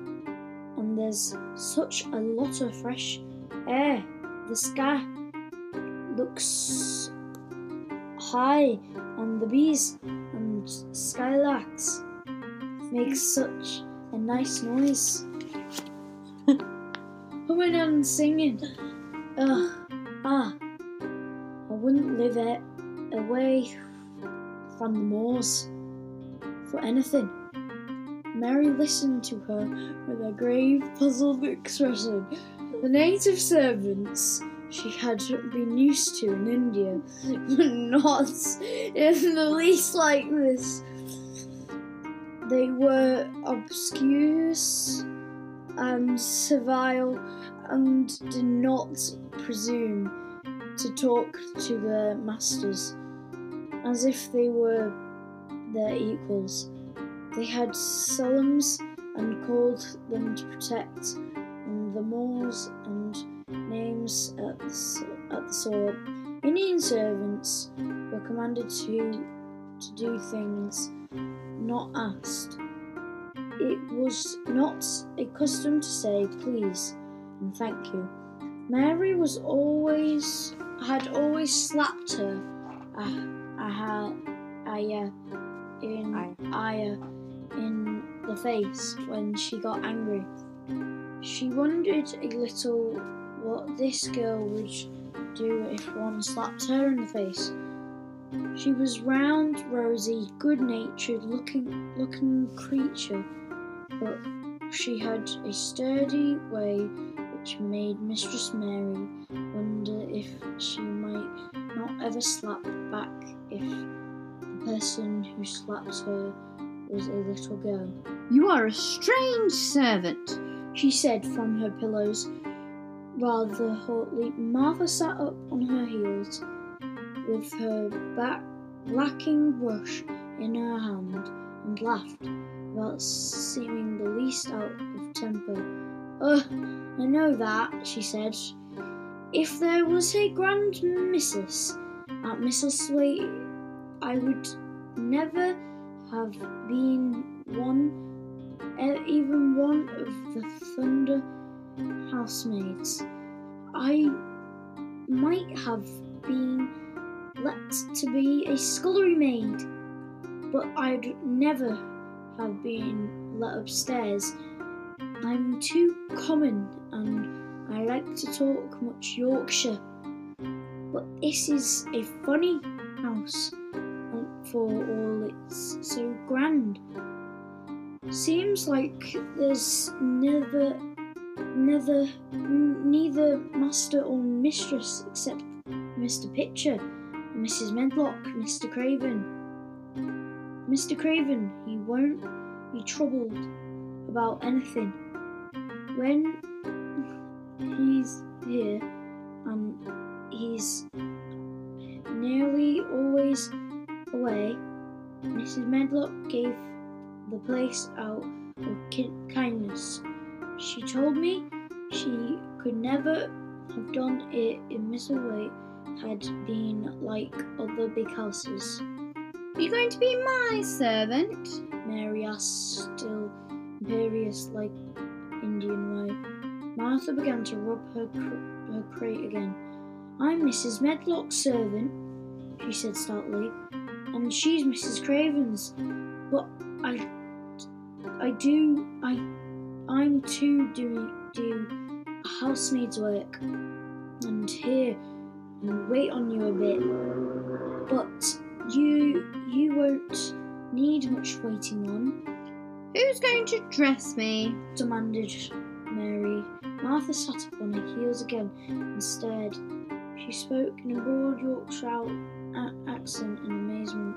and there's such a lot of fresh air. The sky looks high and the bees and skylarks make such a nice noise. I went on singing. Ugh, ah, I wouldn't live it away from the moors for anything. Mary listened to her with a grave, puzzled expression. The native servants she had been used to in India were not in the least like this. They were obscure and servile and did not presume to talk to their masters as if they were their equals. They had salaams and called them to protect and the Moors and names at the, at the sword. Indian servants were commanded to to do things not asked. It was not a custom to say please and thank you. Mary was always had always slapped her. I had Ayah in Ayah in the face when she got angry. She wondered a little what this girl would do if one slapped her in the face. She was round, rosy, good-natured looking looking creature, but she had a sturdy way which made Mistress Mary wonder if she might not ever slap back if the person who slapped her was a little girl. You are a strange servant. She said from her pillows rather haughtily. Martha sat up on her heels with her back blacking brush in her hand and laughed without seeming the least out of temper. Oh, I know that, she said. If there was a grand missus at Misselthwaite, I would never have been one, even one of the Thunder housemaids. I might have been let to be a scullery maid. but I'd never have been let upstairs. I'm too common and I like to talk much Yorkshire. But this is a funny house for all it's so grand. Seems like there's never, never, neither master or mistress except Mr. Pitcher, Mrs. Medlock, Mr. Craven. Mr. Craven, he won't be troubled about anything. When he's here, and he's nearly always away, Mrs. Medlock gave the place out of kindness. She told me she could never have done it if Misselthwaite had been like other big houses. Are you going to be my servant? Mary asked, still imperious like Indian way. Martha began to rub her, cr- her crate again. I'm Mrs. Medlock's servant, she said stoutly, and she's Mrs. Craven's. But I, I do, I, I'm too doing do housemaid's work, and here and wait on you a bit. But you, you won't need much waiting on. Who's going to dress me? demanded Mary. Martha sat up on her heels again and stared. She spoke in a broad Yorkshire accent in amazement.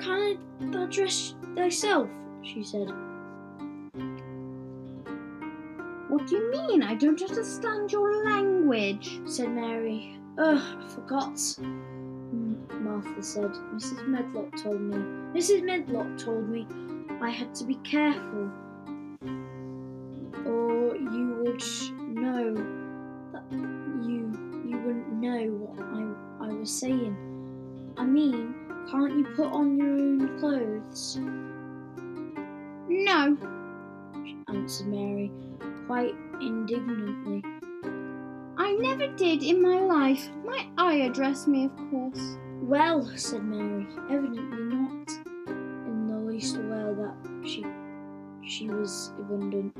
Can I dress thyself? she said. What do you mean? I don't understand your language, said Mary. Ugh, I forgot. Mm, Martha said. Mrs. Medlock told me. Mrs. Medlock told me I had to be careful, Dressed me, of course. Well, said Mary, evidently not in the least aware that she she was abundant.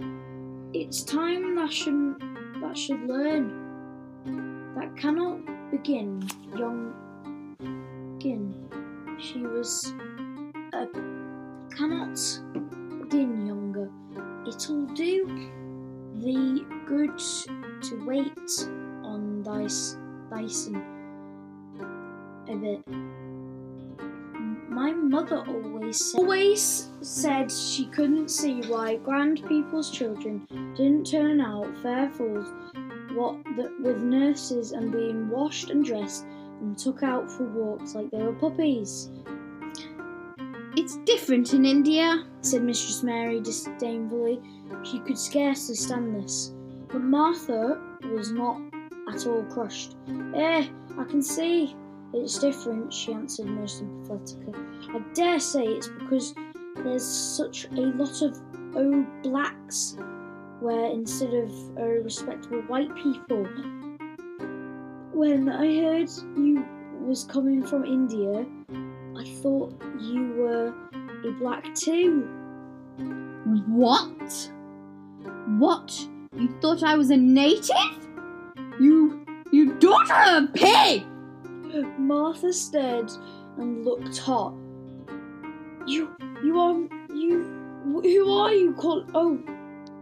It's time that should that should learn. That cannot begin young begin. She was a cannot begin younger. It'll do thee good to wait on thy Dyson a bit. My mother always said, always said she couldn't see why grand people's children didn't turn out fair fools what the, with nurses and being washed and dressed and took out for walks like they were puppies. It's different in India, said Mistress Mary disdainfully. She could scarcely stand this. But Martha was not at all crushed. Eh, I can see it's different, she answered most sympathetically. I dare say it's because there's such a lot of old blacks where instead of uh, respectable white people. When I heard you was coming from India, I thought you were a black too. What? What? You thought I was a native? You, you daughter of a pig! Martha stared and looked hot. You, you are, you, who are you? Call, oh,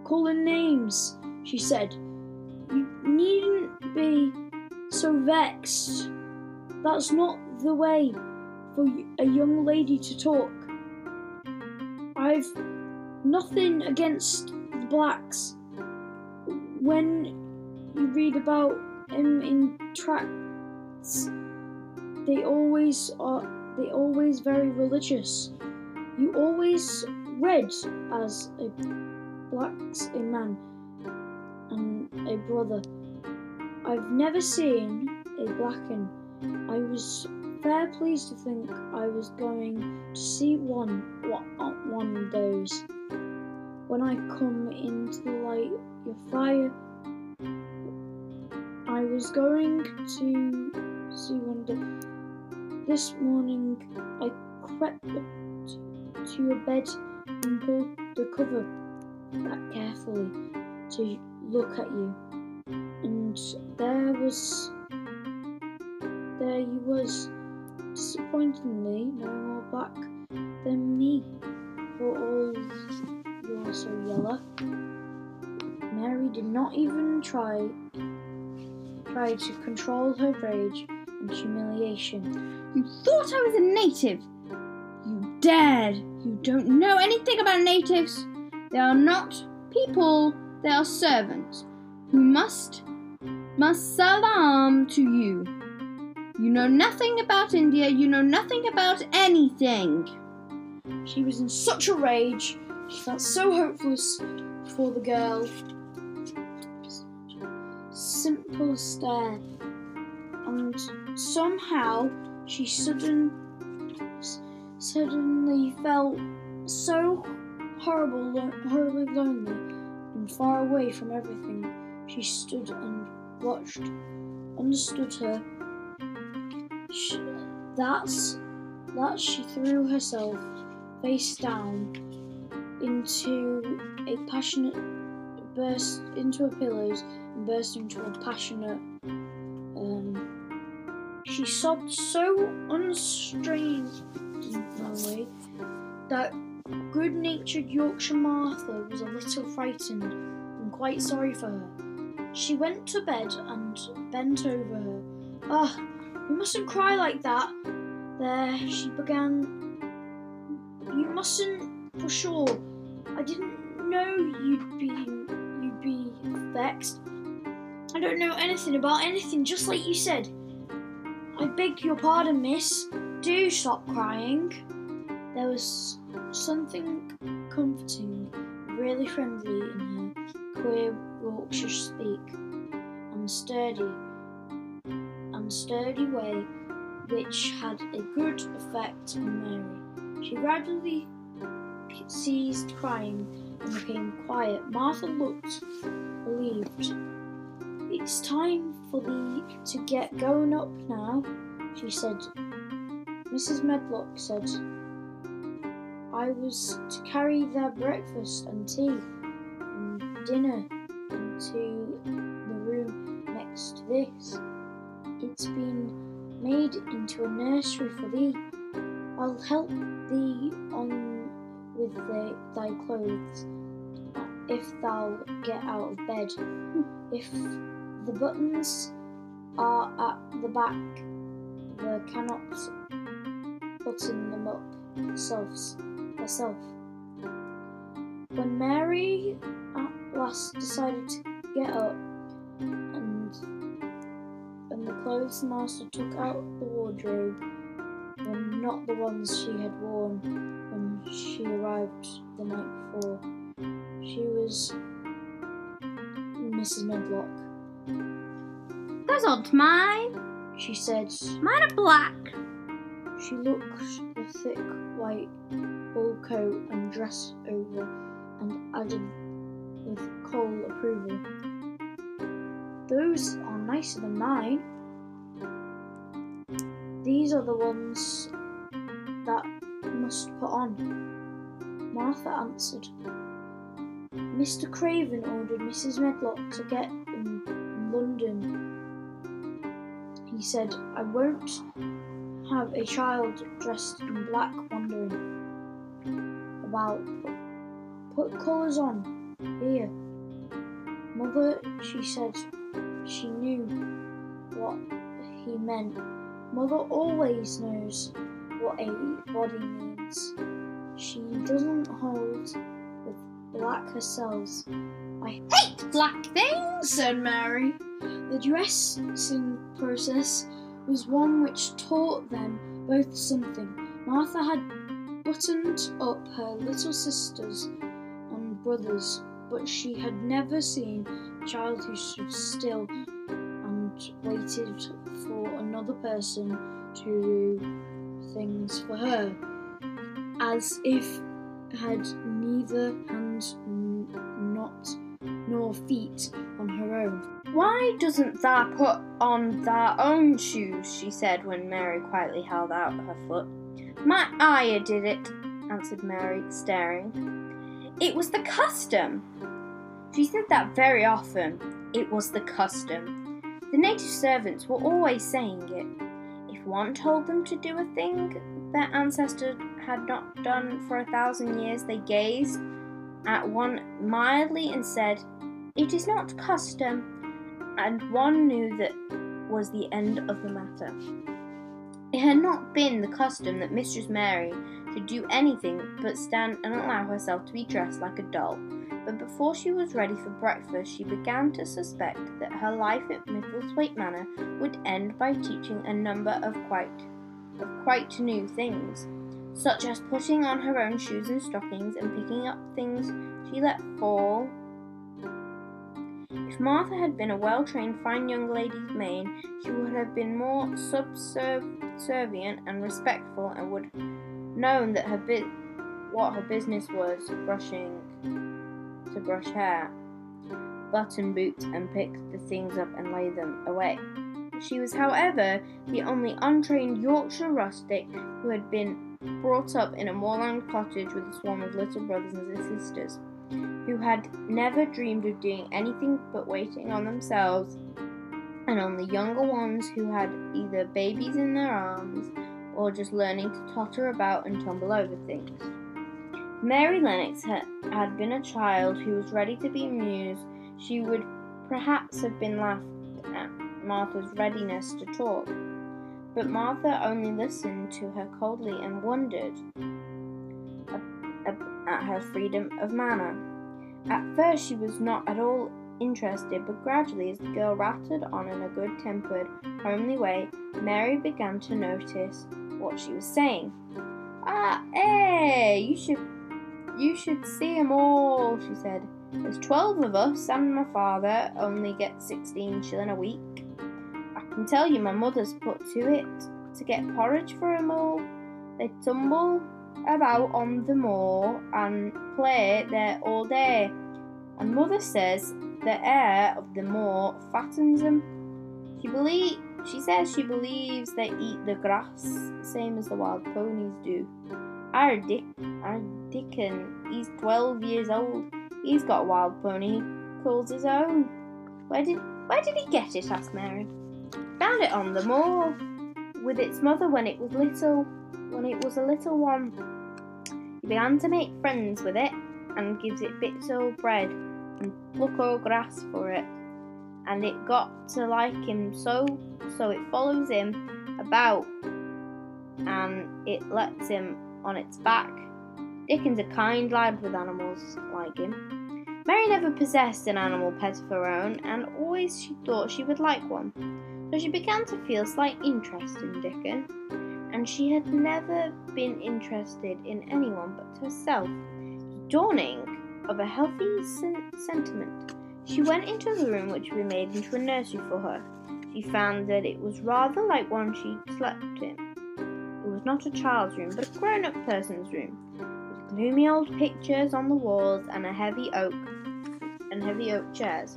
calling names, she said. You needn't be so vexed. That's not the way for a young lady to talk. I've nothing against the blacks. When you read about him in tracts, they always are. They always very religious. You always read as a black's a man and a brother. I've never seen a blacken. I was fair pleased to think I was going to see one what uh, one of those. When I come into the light your fire, I was going to see one of this morning I crept up to, your bed and pulled the cover back carefully to look at you. And there was, there you was, disappointingly no more black than me. For all you're so yellow. Mary did not even try try to control her rage and humiliation. You thought I was a native. You dared. You don't know anything about natives. They are not people, they are servants who must must salam to you. You know nothing about India, you know nothing about anything. She was in such a rage. She felt so hopeless for the girl. Simple stare, and somehow she sudden suddenly felt so horrible, horribly lonely, and far away from everything. She stood and watched, understood her. Sh that's that she threw herself face down into a passionate burst into her pillows and burst into a passionate um she sobbed so way that good-natured Yorkshire Martha was a little frightened and quite sorry for her. She went to bed and bent over her. Ah, you mustn't cry like that. There, she began. You mustn't, for sure. I didn't know you'd be you'd be vexed. I don't know anything about anything, just like you said. I beg your pardon, miss. Do stop crying. There was something comforting, really friendly in her queer Yorkshire speak, and sturdy, and sturdy way, which had a good effect on Mary. She gradually ceased crying and became quiet. Martha looked relieved. It's time for thee to get going up now, she said. Mrs. Medlock said, I was to carry their breakfast and tea and dinner into the room next to this. It's been made into a nursery for thee. I'll help thee on with the, thy clothes if thou get out of bed. If the buttons are at the back, thou cannot button them up yourselves herself. When Mary at last decided to get up and and the clothes master took out the wardrobe were not the ones she had worn when she arrived the night before. She was Mrs. Medlock. Those aren't mine. She said Mine are black. she looked the thick white wool coat and dress over and added with cold approval. Those are nicer than mine. These are the ones that must put on. Martha answered. Mr. Craven ordered Mrs. Medlock to get London. He said, I won't have a child dressed in black wandering about. Put, put colours on. Here. Mother, she said she knew what he meant. Mother always knows what a body means. She doesn't hold with black herself. I hate black things, said Mary. The dressing process was one which taught them both something. Martha had buttoned up her little sisters and brothers, but she had never seen a child who stood still and waited for another person to do things for her, as if had neither not nor feet on her own. Why doesn't thou put on thy own shoes? she said when Mary quietly held out her foot. My ayah did it, answered Mary, staring. It was the custom. She said that very often. It was the custom. The native servants were always saying it. If one told them to do a thing their ancestors had not done for a thousand years, they gazed at one mildly and said, It is not custom, and one knew that was the end of the matter. It had not been the custom that Mistress Mary should do anything but stand and allow herself to be dressed like a doll. But before she was ready for breakfast, she began to suspect that her life at Misselthwaite Manor would end by teaching a number of quite of quite new things, such as putting on her own shoes and stockings and picking up things she let fall. If Martha had been a well trained fine young lady's maid, she would have been more subservient and respectful and would known that her what her business was brushing to brush hair, button boots and pick the things up and lay them away. She was, however, the only untrained Yorkshire rustic who had been brought up in a moorland cottage with a swarm of little brothers and sisters, who had never dreamed of doing anything but waiting on themselves, and on the younger ones who had either babies in their arms or just learning to totter about and tumble over things. Mary Lennox had, been a child who was ready to be amused. She would perhaps have been laughed at Martha's readiness to talk. But Martha only listened to her coldly and wondered at her freedom of manner. At first, she was not at all interested, but gradually, as the girl rattled on in a good tempered, homely way, Mary began to notice what she was saying. Ah, eh, you should, you should see 'em all, she said. There's twelve of us, and my father only gets sixteen shilling a week I can tell you my mother's put to it to get porridge for 'em all. They tumble about on the moor and play there all day. And mother says the air of the moor fattens 'em. She believe she says she believes they eat the grass same as the wild ponies do. Our Dick, our Dickon, he's twelve years old. He's got a wild pony he calls his own. Where did where did he get it? asked Mary. Found it on the moor with its mother when it was little. When it was a little one, he began to make friends with it and gives it bits of bread and pluck o' grass for it. And it got to like him so, so it follows him about and it lets him on its back. Dickon's a kind lad with animals like him. Mary never possessed an animal pet of her own, and always she thought she would like one so she began to feel slight interest in Dickon, and she had never been interested in anyone but herself. Dawning of a healthy sen- sentiment, she went into the room which we made into a nursery for her. She found that it was rather like one she slept in. It was not a child's room, but a grown-up person's room, with gloomy old pictures on the walls and a heavy oak and heavy oak chairs.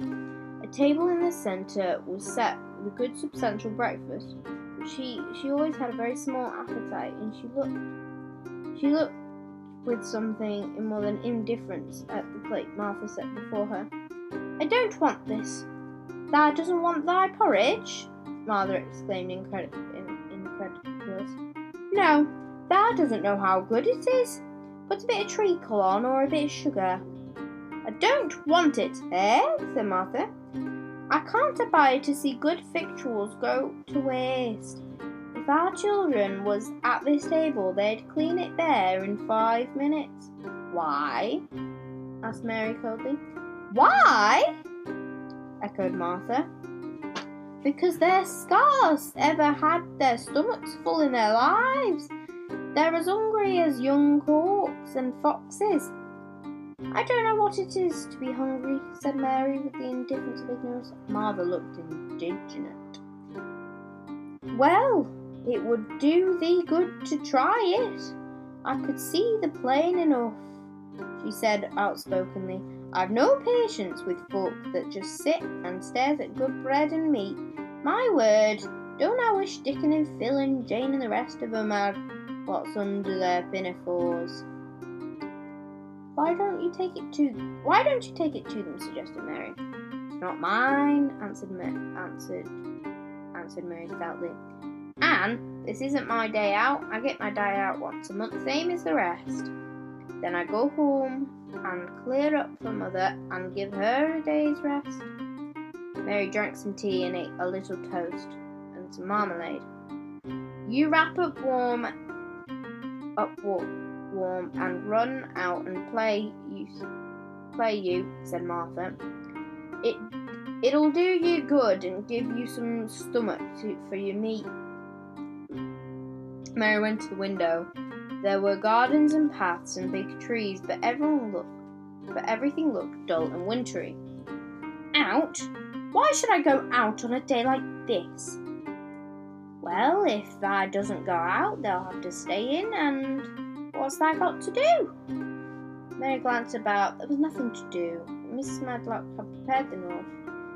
A table in the centre was set with a good substantial breakfast. She she always had a very small appetite, and she looked she looked with something in more than indifference at the plate Martha set before her. I don't want this. Thou doesn't want thy porridge? Martha exclaimed incred- incredulous. No, thou doesn't know how good it is. Put a bit of treacle on or a bit of sugar. I don't want it, eh? said Martha. I can't abide to see good victuals go to waste. If our children was at this table, they'd clean it bare in five minutes. Why? asked Mary coldly. Why? echoed Martha. Because they're scarce ever had their stomachs full in their lives. They're as hungry as young hawks and foxes. I don't know what it is to be hungry, said Mary with the indifference of ignorance. Martha looked indignant. Well, it would do thee good to try it. I could see the plain enough, she said outspokenly. I've no patience with folk that just sit and stares at good bread and meat. My word, don't I wish Dickon and Phil and Jane and the rest of 'em had what's under their pinafores. Why don't you take it to Why don't you take it to them? suggested Mary. Not mine, answered Ma- answered answered Mary stoutly. Anne, this isn't my day out. I get my day out once a month, same as the rest. Then I go home and clear up for mother and give her a day's rest. Mary drank some tea and ate a little toast and some marmalade. You wrap up warm, up warm, warm and run out and play. You play you," said Martha. "It it'll do you good and give you some stomach to, for your meat." Mary went to the window. There were gardens and paths and big trees, but everyone looked, but everything looked dull and wintry. Out? Why should I go out on a day like this? Well, if I doesn't go out, they'll have to stay in, and what's that got to do? Mary glanced about. There was nothing to do. Mrs. Medlock had prepared the North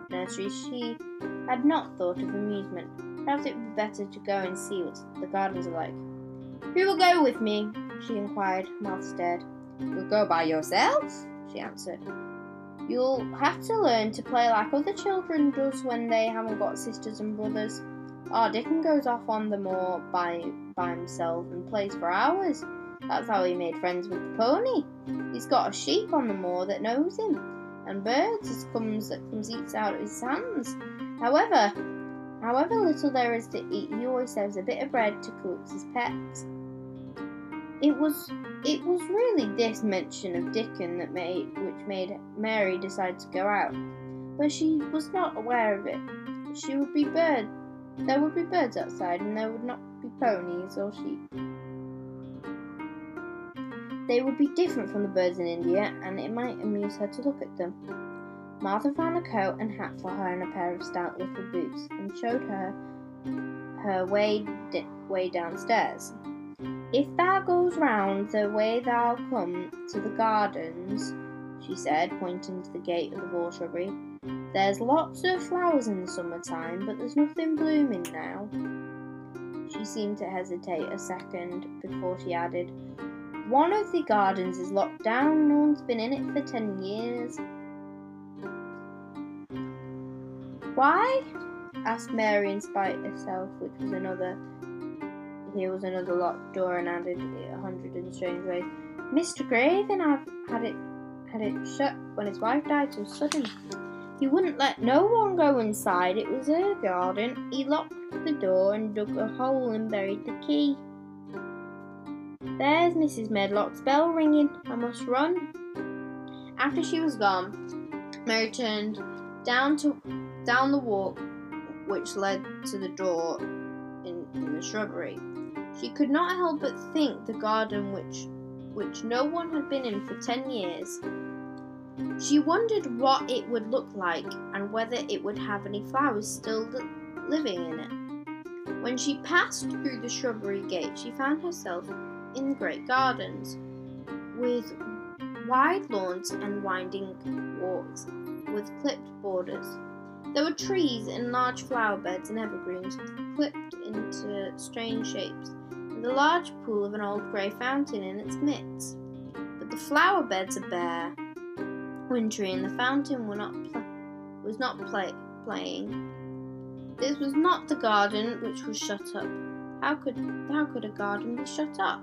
nursery. She had not thought of amusement. Perhaps it would be better to go and see what the gardens are like. Who will go with me? she inquired. Martha stared. You'll go by yourself, she answered. You'll have to learn to play like other children does when they haven't got sisters and brothers. Our Dickon goes off on the moor by by himself and plays for hours. That's how he made friends with the pony. He's got a sheep on the moor that knows him, and birds as comes that comes eats out of his hands. However, however little there is to eat, he always saves a bit of bread to cook his pets. It was it was really this mention of Dickon that made which made Mary decide to go out, but she was not aware of it. She would be bird. There would be birds outside, and there would not be ponies or sheep. They would be different from the birds in India, and it might amuse her to look at them. Martha found a coat and hat for her and a pair of stout little boots, and showed her her way way downstairs. If thou goes round the way thou come to the gardens, she said, pointing to the gate of the wall shrubbery, there's lots of flowers in the summertime, but there's nothing blooming now. She seemed to hesitate a second before she added, One of the gardens is locked down, no one's been in it for ten years. Why? asked Mary in spite of herself, which was another here was another locked door and added a hundred in strange ways. Mr. Craven have had it had it shut when his wife died so sudden. He wouldn't let no one go inside. It was her garden. He locked the door and dug a hole and buried the key. There's Mrs. Medlock's bell ringing. I must run. After she was gone, Mary turned down to down the walk which led to the door in, in the shrubbery. She could not help but think the garden which which no one had been in for ten years. She wondered what it would look like and whether it would have any flowers still living in it. When she passed through the shrubbery gate, she found herself in great gardens, with wide lawns and winding walks with clipped borders. There were trees and large flower beds and evergreens clipped into strange shapes and the large pool of an old grey fountain in its midst. But the flower beds are bare, wintry, and the fountain not pl- was not play- playing. This was not the garden which was shut up. How could how could a garden be shut up?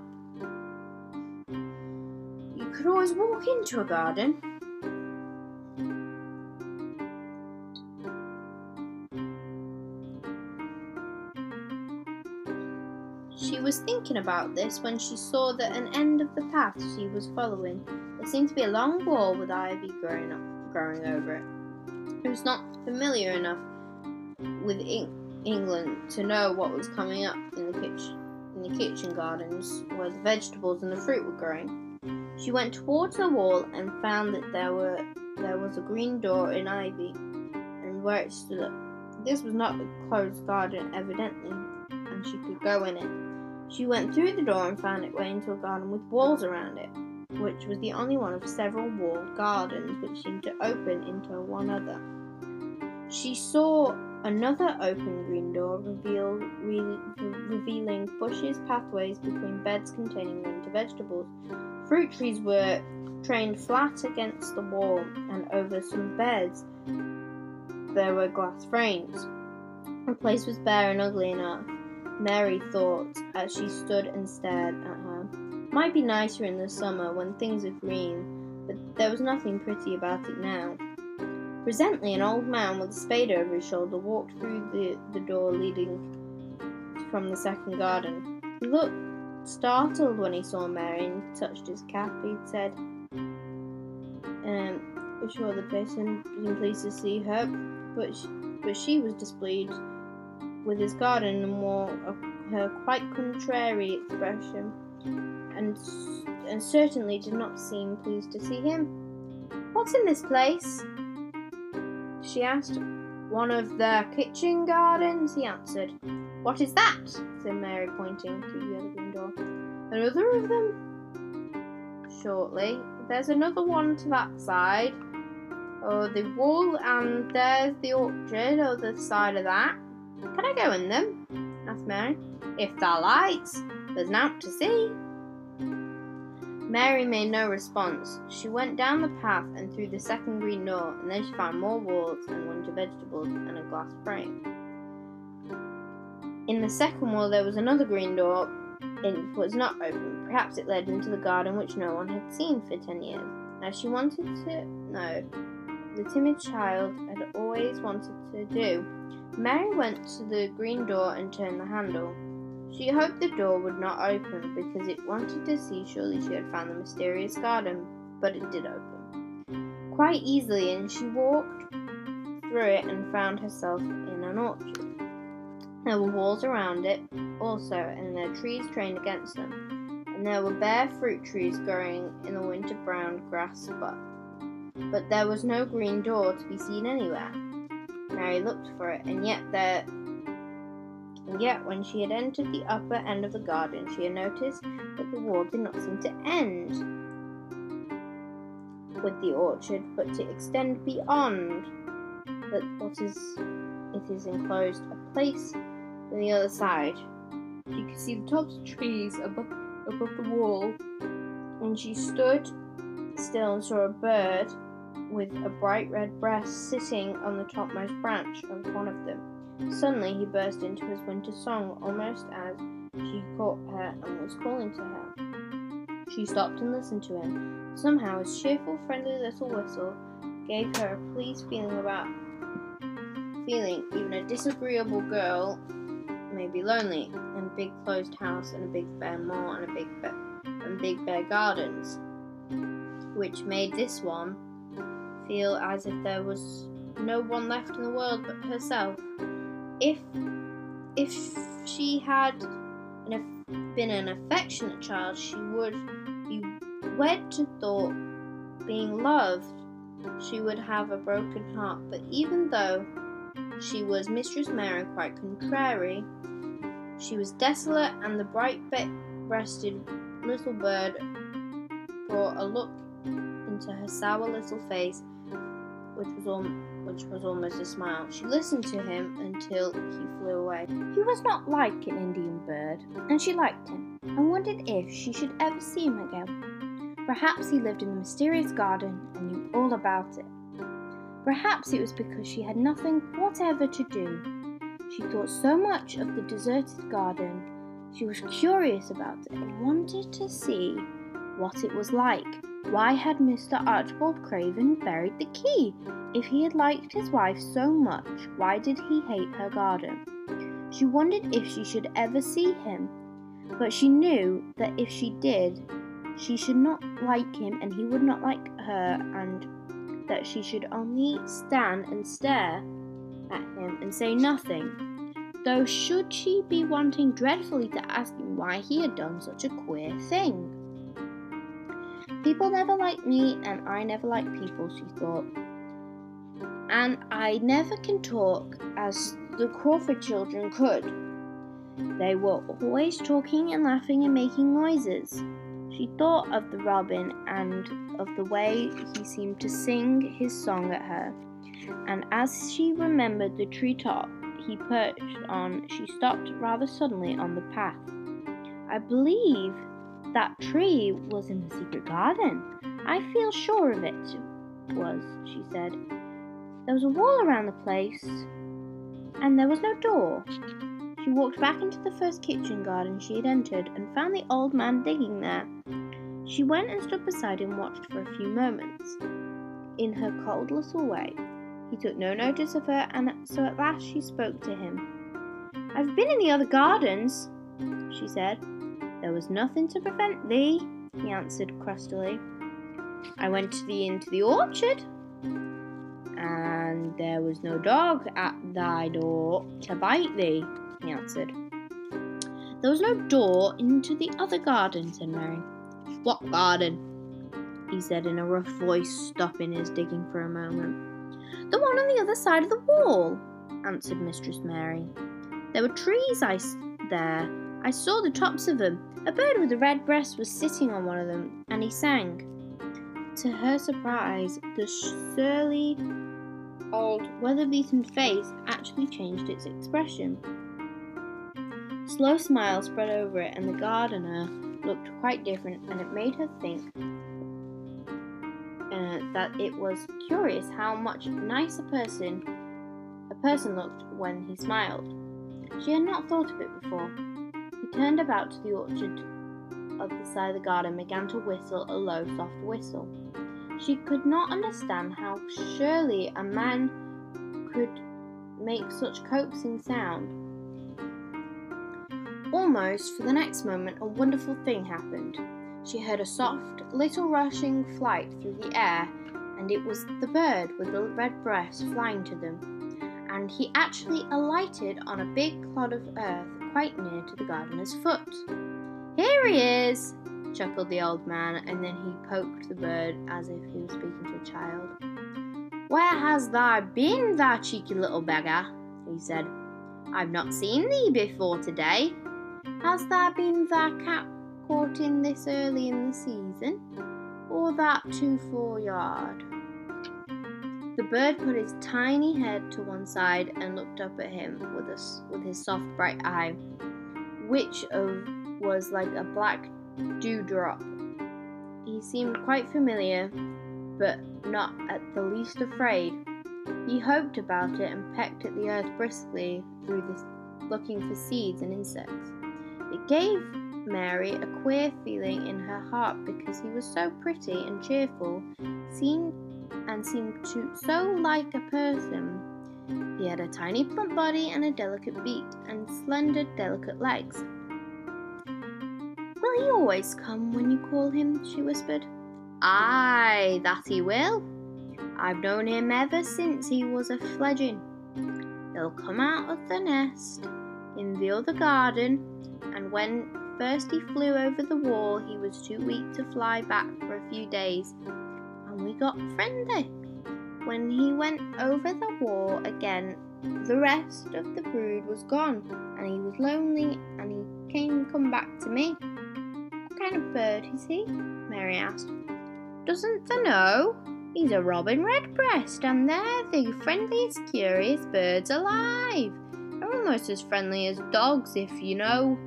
Could always walk into a garden. She was thinking about this when she saw that an end of the path she was following there seemed to be a long wall with ivy growing up, growing over it. It was not familiar enough with England to know what was coming up in the kitchen in the kitchen gardens where the vegetables and the fruit were growing. She went towards the wall and found that there were there was a green door in ivy, and where it stood This was not a closed garden, evidently, and she could go in it. She went through the door and found it way into a garden with walls around it, which was the only one of several walled gardens which seemed to open into one other. She saw another open green door revealed, re- revealing bushes, pathways between beds containing winter vegetables. Fruit trees were trained flat against the wall, and over some beds there were glass frames. The place was bare and ugly enough, Mary thought as she stood and stared at her. Might be nicer in the summer when things are green, but there was nothing pretty about it now. Presently, an old man with a spade over his shoulder walked through the, the door leading from the second garden. He looked startled when he saw Mary and touched his cap. He said, um, sure the person was pleased to see her, but she, but she was displeased with his garden and wore a, her quite contrary expression, and and certainly did not seem pleased to see him. What's in this place? She asked. One of the kitchen gardens, he answered. What is that? said Mary, pointing to the other door. Another of them? Shortly. There's another one to that side. Oh, the wall, and there's the orchard on the side of that. Can I go in them? asked Mary. If thou likes, there's naught to see. Mary made no response. She went down the path and through the second green door, and then she found more walls and winter vegetables and a glass frame. In the second wall there was another green door. It was not open. Perhaps it led into the garden which no one had seen for ten years. As she wanted to know, the timid child had always wanted to do. Mary went to the green door and turned the handle. She hoped the door would not open because it wanted to see surely she had found the mysterious garden, but it did open. Quite easily, and she walked through it and found herself in an orchard. There were walls around it also, and there were trees trained against them, and there were bare fruit trees growing in the winter brown grass but but there was no green door to be seen anywhere. Mary looked for it, and yet there and yet when she had entered the upper end of the garden she had noticed that the wall did not seem to end with the orchard, but to extend beyond that what is it is enclosed a place on the other side. She could see the tops of trees above, above the wall, and she stood still and saw a bird with a bright red breast sitting on the topmost branch of one of them. Suddenly he burst into his winter song almost as she caught her and was calling to her. She stopped and listened to him. Somehow his cheerful, friendly little whistle gave her a pleased feeling about feeling even a disagreeable girl may be lonely in a big closed house and a big bare moor and a big and big bare gardens, which made this one feel as if there was no one left in the world but herself. If if she had an, been an affectionate child, she would be wed to thought being loved. She would have a broken heart, but even though she was Mistress Mary quite contrary, she was desolate, and the bright breasted little bird brought a look into her sour little face which was al- which was almost a smile. She listened to him until he flew away. He was not like an Indian bird, and she liked him, and wondered if she should ever see him again. Perhaps he lived in the mysterious garden and knew all about it. Perhaps it was because she had nothing whatever to do. She thought so much of the deserted garden. She was curious about it and wanted to see what it was like. Why had Mr. Archibald Craven buried the key? If he had liked his wife so much, why did he hate her garden? She wondered if she should ever see him, but she knew that if she did, she should not like him and he would not like her, and that she should only stand and stare at him and say nothing. Though, should she be wanting dreadfully to ask him why he had done such a queer thing? People never like me, and I never like people, she thought. And I never can talk as the Crawford children could. They were always talking and laughing and making noises. She thought of the robin and of the way he seemed to sing his song at her. and as she remembered the tree top he perched on, she stopped rather suddenly on the path. I believe that tree was in the secret garden. I feel sure of it was, she said. There was a wall around the place, and there was no door. She walked back into the first kitchen garden she had entered and found the old man digging there. She went and stood beside him watched for a few moments. In her cold little way, he took no notice of her, and so at last she spoke to him. I've been in the other gardens, she said. There was nothing to prevent thee, he answered crustily. I went into the orchard, and there was no dog at thy door to bite thee, he answered. There was no door into the other garden, said Mary. What garden? he said in a rough voice, stopping his digging for a moment. The one on the other side of the wall, answered Mistress Mary. There were trees I there. I saw the tops of them. A bird with a red breast was sitting on one of them, and he sang. To her surprise, the surly old weather-beaten face actually changed its expression. Slow smile spread over it, and the gardener looked quite different, and it made her think uh, that it was curious how much nicer person a person looked when he smiled. She had not thought of it before. Turned about to the orchard of the side of the garden and began to whistle a low, soft whistle. She could not understand how surely a man could make such coaxing sound. Almost for the next moment, a wonderful thing happened. She heard a soft, little rushing flight through the air, and it was the bird with the red breast flying to them. And he actually alighted on a big clod of earth quite near to the gardener's foot. Here he is, chuckled the old man, and then he poked the bird as if he was speaking to a child. Where has thou been, thou cheeky little beggar? he said. I've not seen thee before today. Has thou been thou cat caught in this early in the season, or that too foreyard? The bird put his tiny head to one side and looked up at him with, a, with his soft bright eye, which of, was like a black dewdrop. He seemed quite familiar, but not at the least afraid. He hoped about it and pecked at the earth briskly through this, looking for seeds and insects. It gave Mary a queer feeling in her heart because he was so pretty and cheerful, seemed and seemed to so like a person. He had a tiny plump body and a delicate beak and slender delicate legs. Will he always come when you call him? she whispered. Aye, that he will. I've known him ever since he was a fledgling. He'll come out of the nest in the other garden, and when first he flew over the wall, he was too weak to fly back for a few days, and we got friendly. When he went over the wall again, the rest of the brood was gone, and he was lonely, and he came come back to me. What kind of bird is he? Mary asked. Doesn't the know? He's a robin redbreast, and they're the friendliest, curious birds alive. They're almost as friendly as dogs if you know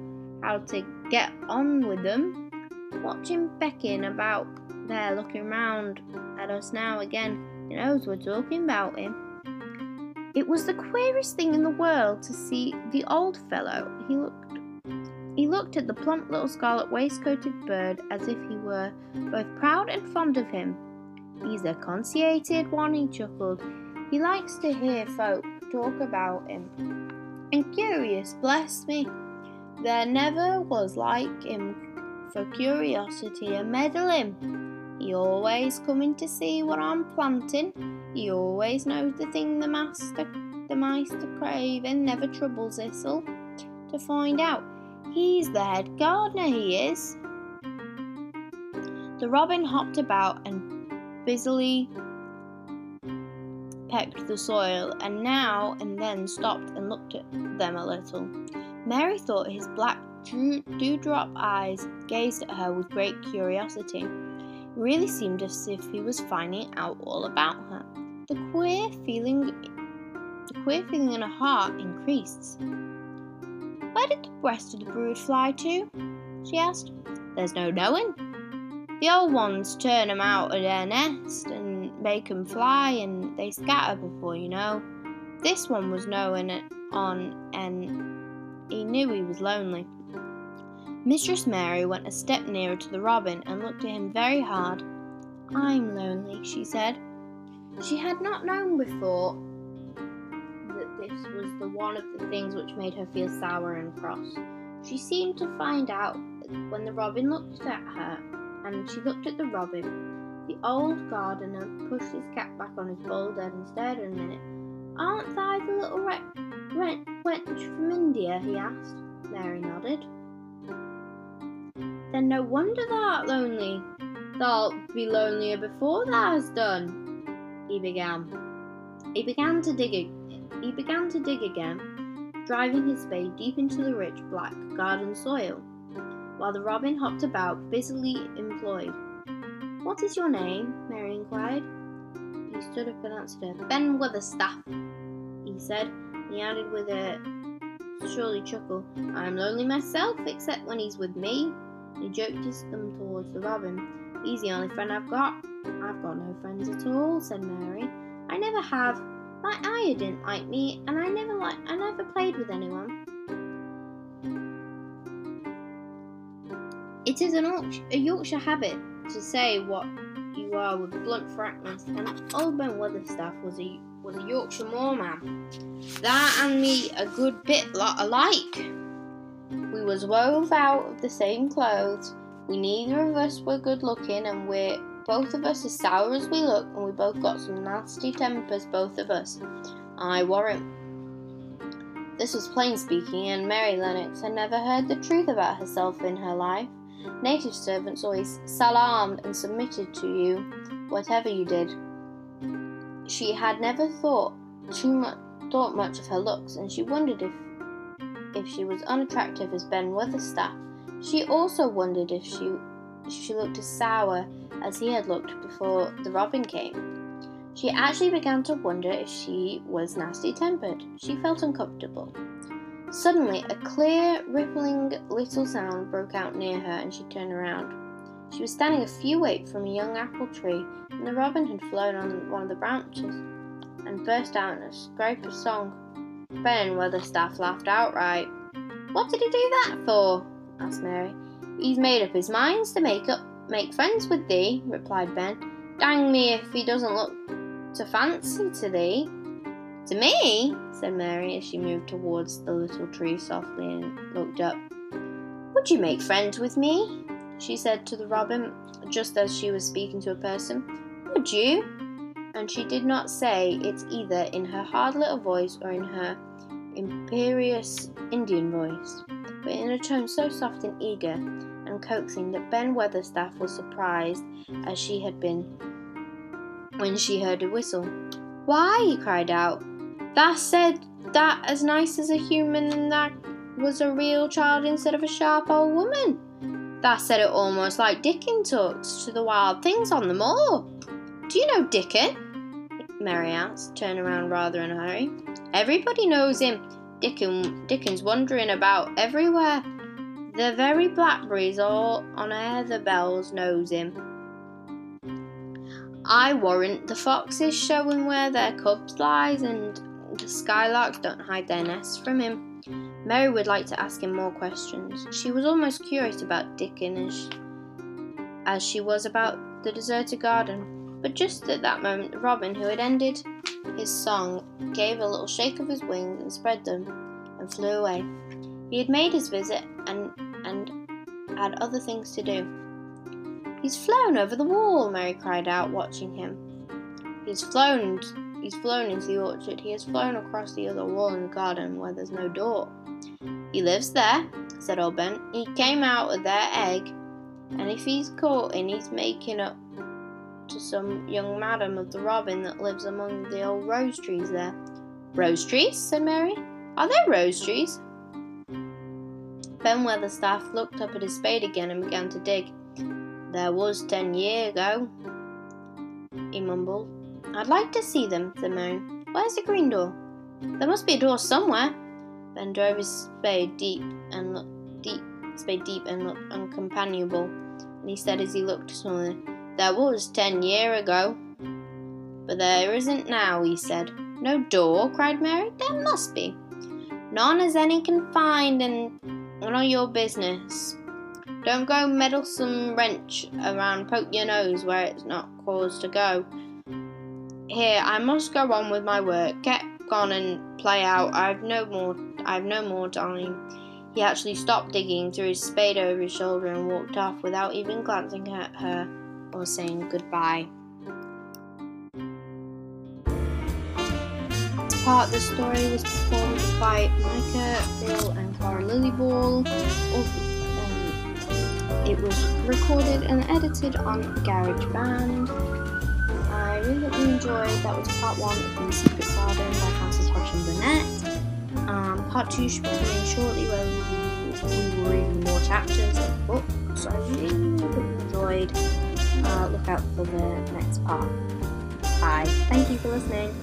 how to get on with them. Watch him becking about there, looking round at us now again. He knows we're talking about him. It was the queerest thing in the world to see the old fellow. He looked he looked at the plump little scarlet waistcoated bird as if he were both proud and fond of him. He's a conceited one, he chuckled. He likes to hear folk talk about him. And curious, bless me, there never was like him for curiosity and meddling. He always coming to see what I'm planting. He always knows the thing the master the master Craven, never troubles Issel to find out. He's the head gardener, he is. The robin hopped about and busily pecked the soil, and now and then stopped and looked at them a little. Mary thought his black dewdrop eyes gazed at her with great curiosity. Really seemed as if he was finding out all about her. The queer feeling the queer feeling in her heart increased. Where did the rest of the brood fly to? she asked. There's no knowing. The old ones turn 'em out of their nest and make 'em fly, and they scatter before you know. This one was knowing it on, and he knew he was lonely. Mistress Mary went a step nearer to the robin and looked at him very hard. I'm lonely, she said. She had not known before that this was the one of the things which made her feel sour and cross. She seemed to find out when the robin looked at her, and she looked at the robin. The old gardener pushed his cap back on his bald head and stared a minute. Aren't I the little re- re- wench from India? he asked. Mary nodded. Then no wonder thou'rt lonely. Thou'lt be lonelier before thou hast done. He began. He began to dig. He began to dig again, driving his spade deep into the rich black garden soil, while the robin hopped about, busily employed. What is your name? Mary inquired. He stood up and answered her. Ben Weatherstaff, he said. He added with a surely chuckle, I'm lonely myself, except when he's with me. He jerked his thumb towards the robin. He's the only friend I've got. I've got no friends at all, said Mary. I never have. My ayah didn't like me, and I never like I never played with anyone. It is an a Yorkshire habit to say what you are with blunt frankness, and old Ben Weatherstaff was a was a Yorkshire moorman. That and me a good bit lot alike. Was wove out of the same clothes. We neither of us were good looking, and we're both of us as sour as we look, and we both got some nasty tempers, both of us. I warrant. This was plain speaking, and Mary Lennox had never heard the truth about herself in her life. Native servants always salaamed and submitted to you, whatever you did. She had never thought too much thought much of her looks, and she wondered if if she was unattractive as Ben Weatherstaff. She also wondered if she if she looked as sour as he had looked before the robin came. She actually began to wonder if she was nasty tempered. She felt uncomfortable. Suddenly, a clear, rippling little sound broke out near her, and she turned around. She was standing a few feet from a young apple tree, and the robin had flown on one of the branches and burst out in a scrape of song. Ben Weatherstaff laughed outright. What did he do that for? asked Mary. He's made up his minds to make up make friends with thee, replied Ben. Dang me if he doesn't look to fancy to thee. To me, said Mary as she moved towards the little tree softly and looked up. Would you make friends with me? she said to the robin, just as she was speaking to a person. Would you? And she did not say it either in her hard little voice or in her imperious Indian voice, but in a tone so soft and eager and coaxing that Ben Weatherstaff was surprised as she had been when she heard a whistle. Why, he cried out, that said that as nice as a human and that was a real child instead of a sharp old woman. That said it almost like Dickon talks to the wild things on the moor. Do you know Dickon? Mary asked, turning around rather in a hurry. Everybody knows him. Dickon, Dickon's wandering about everywhere. The very blackberries all on the bells knows him. I warrant the foxes show him where their cubs lies, and the skylarks don't hide their nests from him. Mary would like to ask him more questions. She was almost curious about Dickon as, as she was about the deserted garden. But just at that moment, robin, who had ended his song, gave a little shake of his wings and spread them and flew away. He had made his visit and and had other things to do. He's flown over the wall, Mary cried out, watching him. He's flown he's flown into the orchard. He has flown across the other wall in the garden where there's no door. He lives there, said old Ben. He came out of their egg, and if he's caught in he's making up to some young madam of the robin that lives among the old rose trees there. Rose trees? said Mary. Are there rose trees? Ben Weatherstaff looked up at his spade again and began to dig. There was ten year ago, he mumbled. I'd like to see them, said Mary. Where's the green door? There must be a door somewhere. Ben drove his spade deep and looked deep, spade deep and looked uncompanionable. And he said as he looked smaller, "There was ten year ago." But there isn't now, he said. No door? cried Mary. There must be. None as any can find, and none of your business. Don't go meddlesome wrench around, poke your nose where it's not caused to go. Here, I must go on with my work. Get gone and play out. I've no more. I've no more time. He actually stopped digging, threw his spade over his shoulder, and walked off without even glancing at her or saying goodbye. This part of the story was performed by Micah, Bill, and Clara Lillyball. Um, it was recorded and edited on GarageBand. I really enjoyed that was part one of The Secret Garden by Frances Hodgson Burnett. Um, part two should be coming shortly where we will read more chapters of the book. So I really, really enjoyed. Uh, look out for the next part. Bye. Thank you for listening.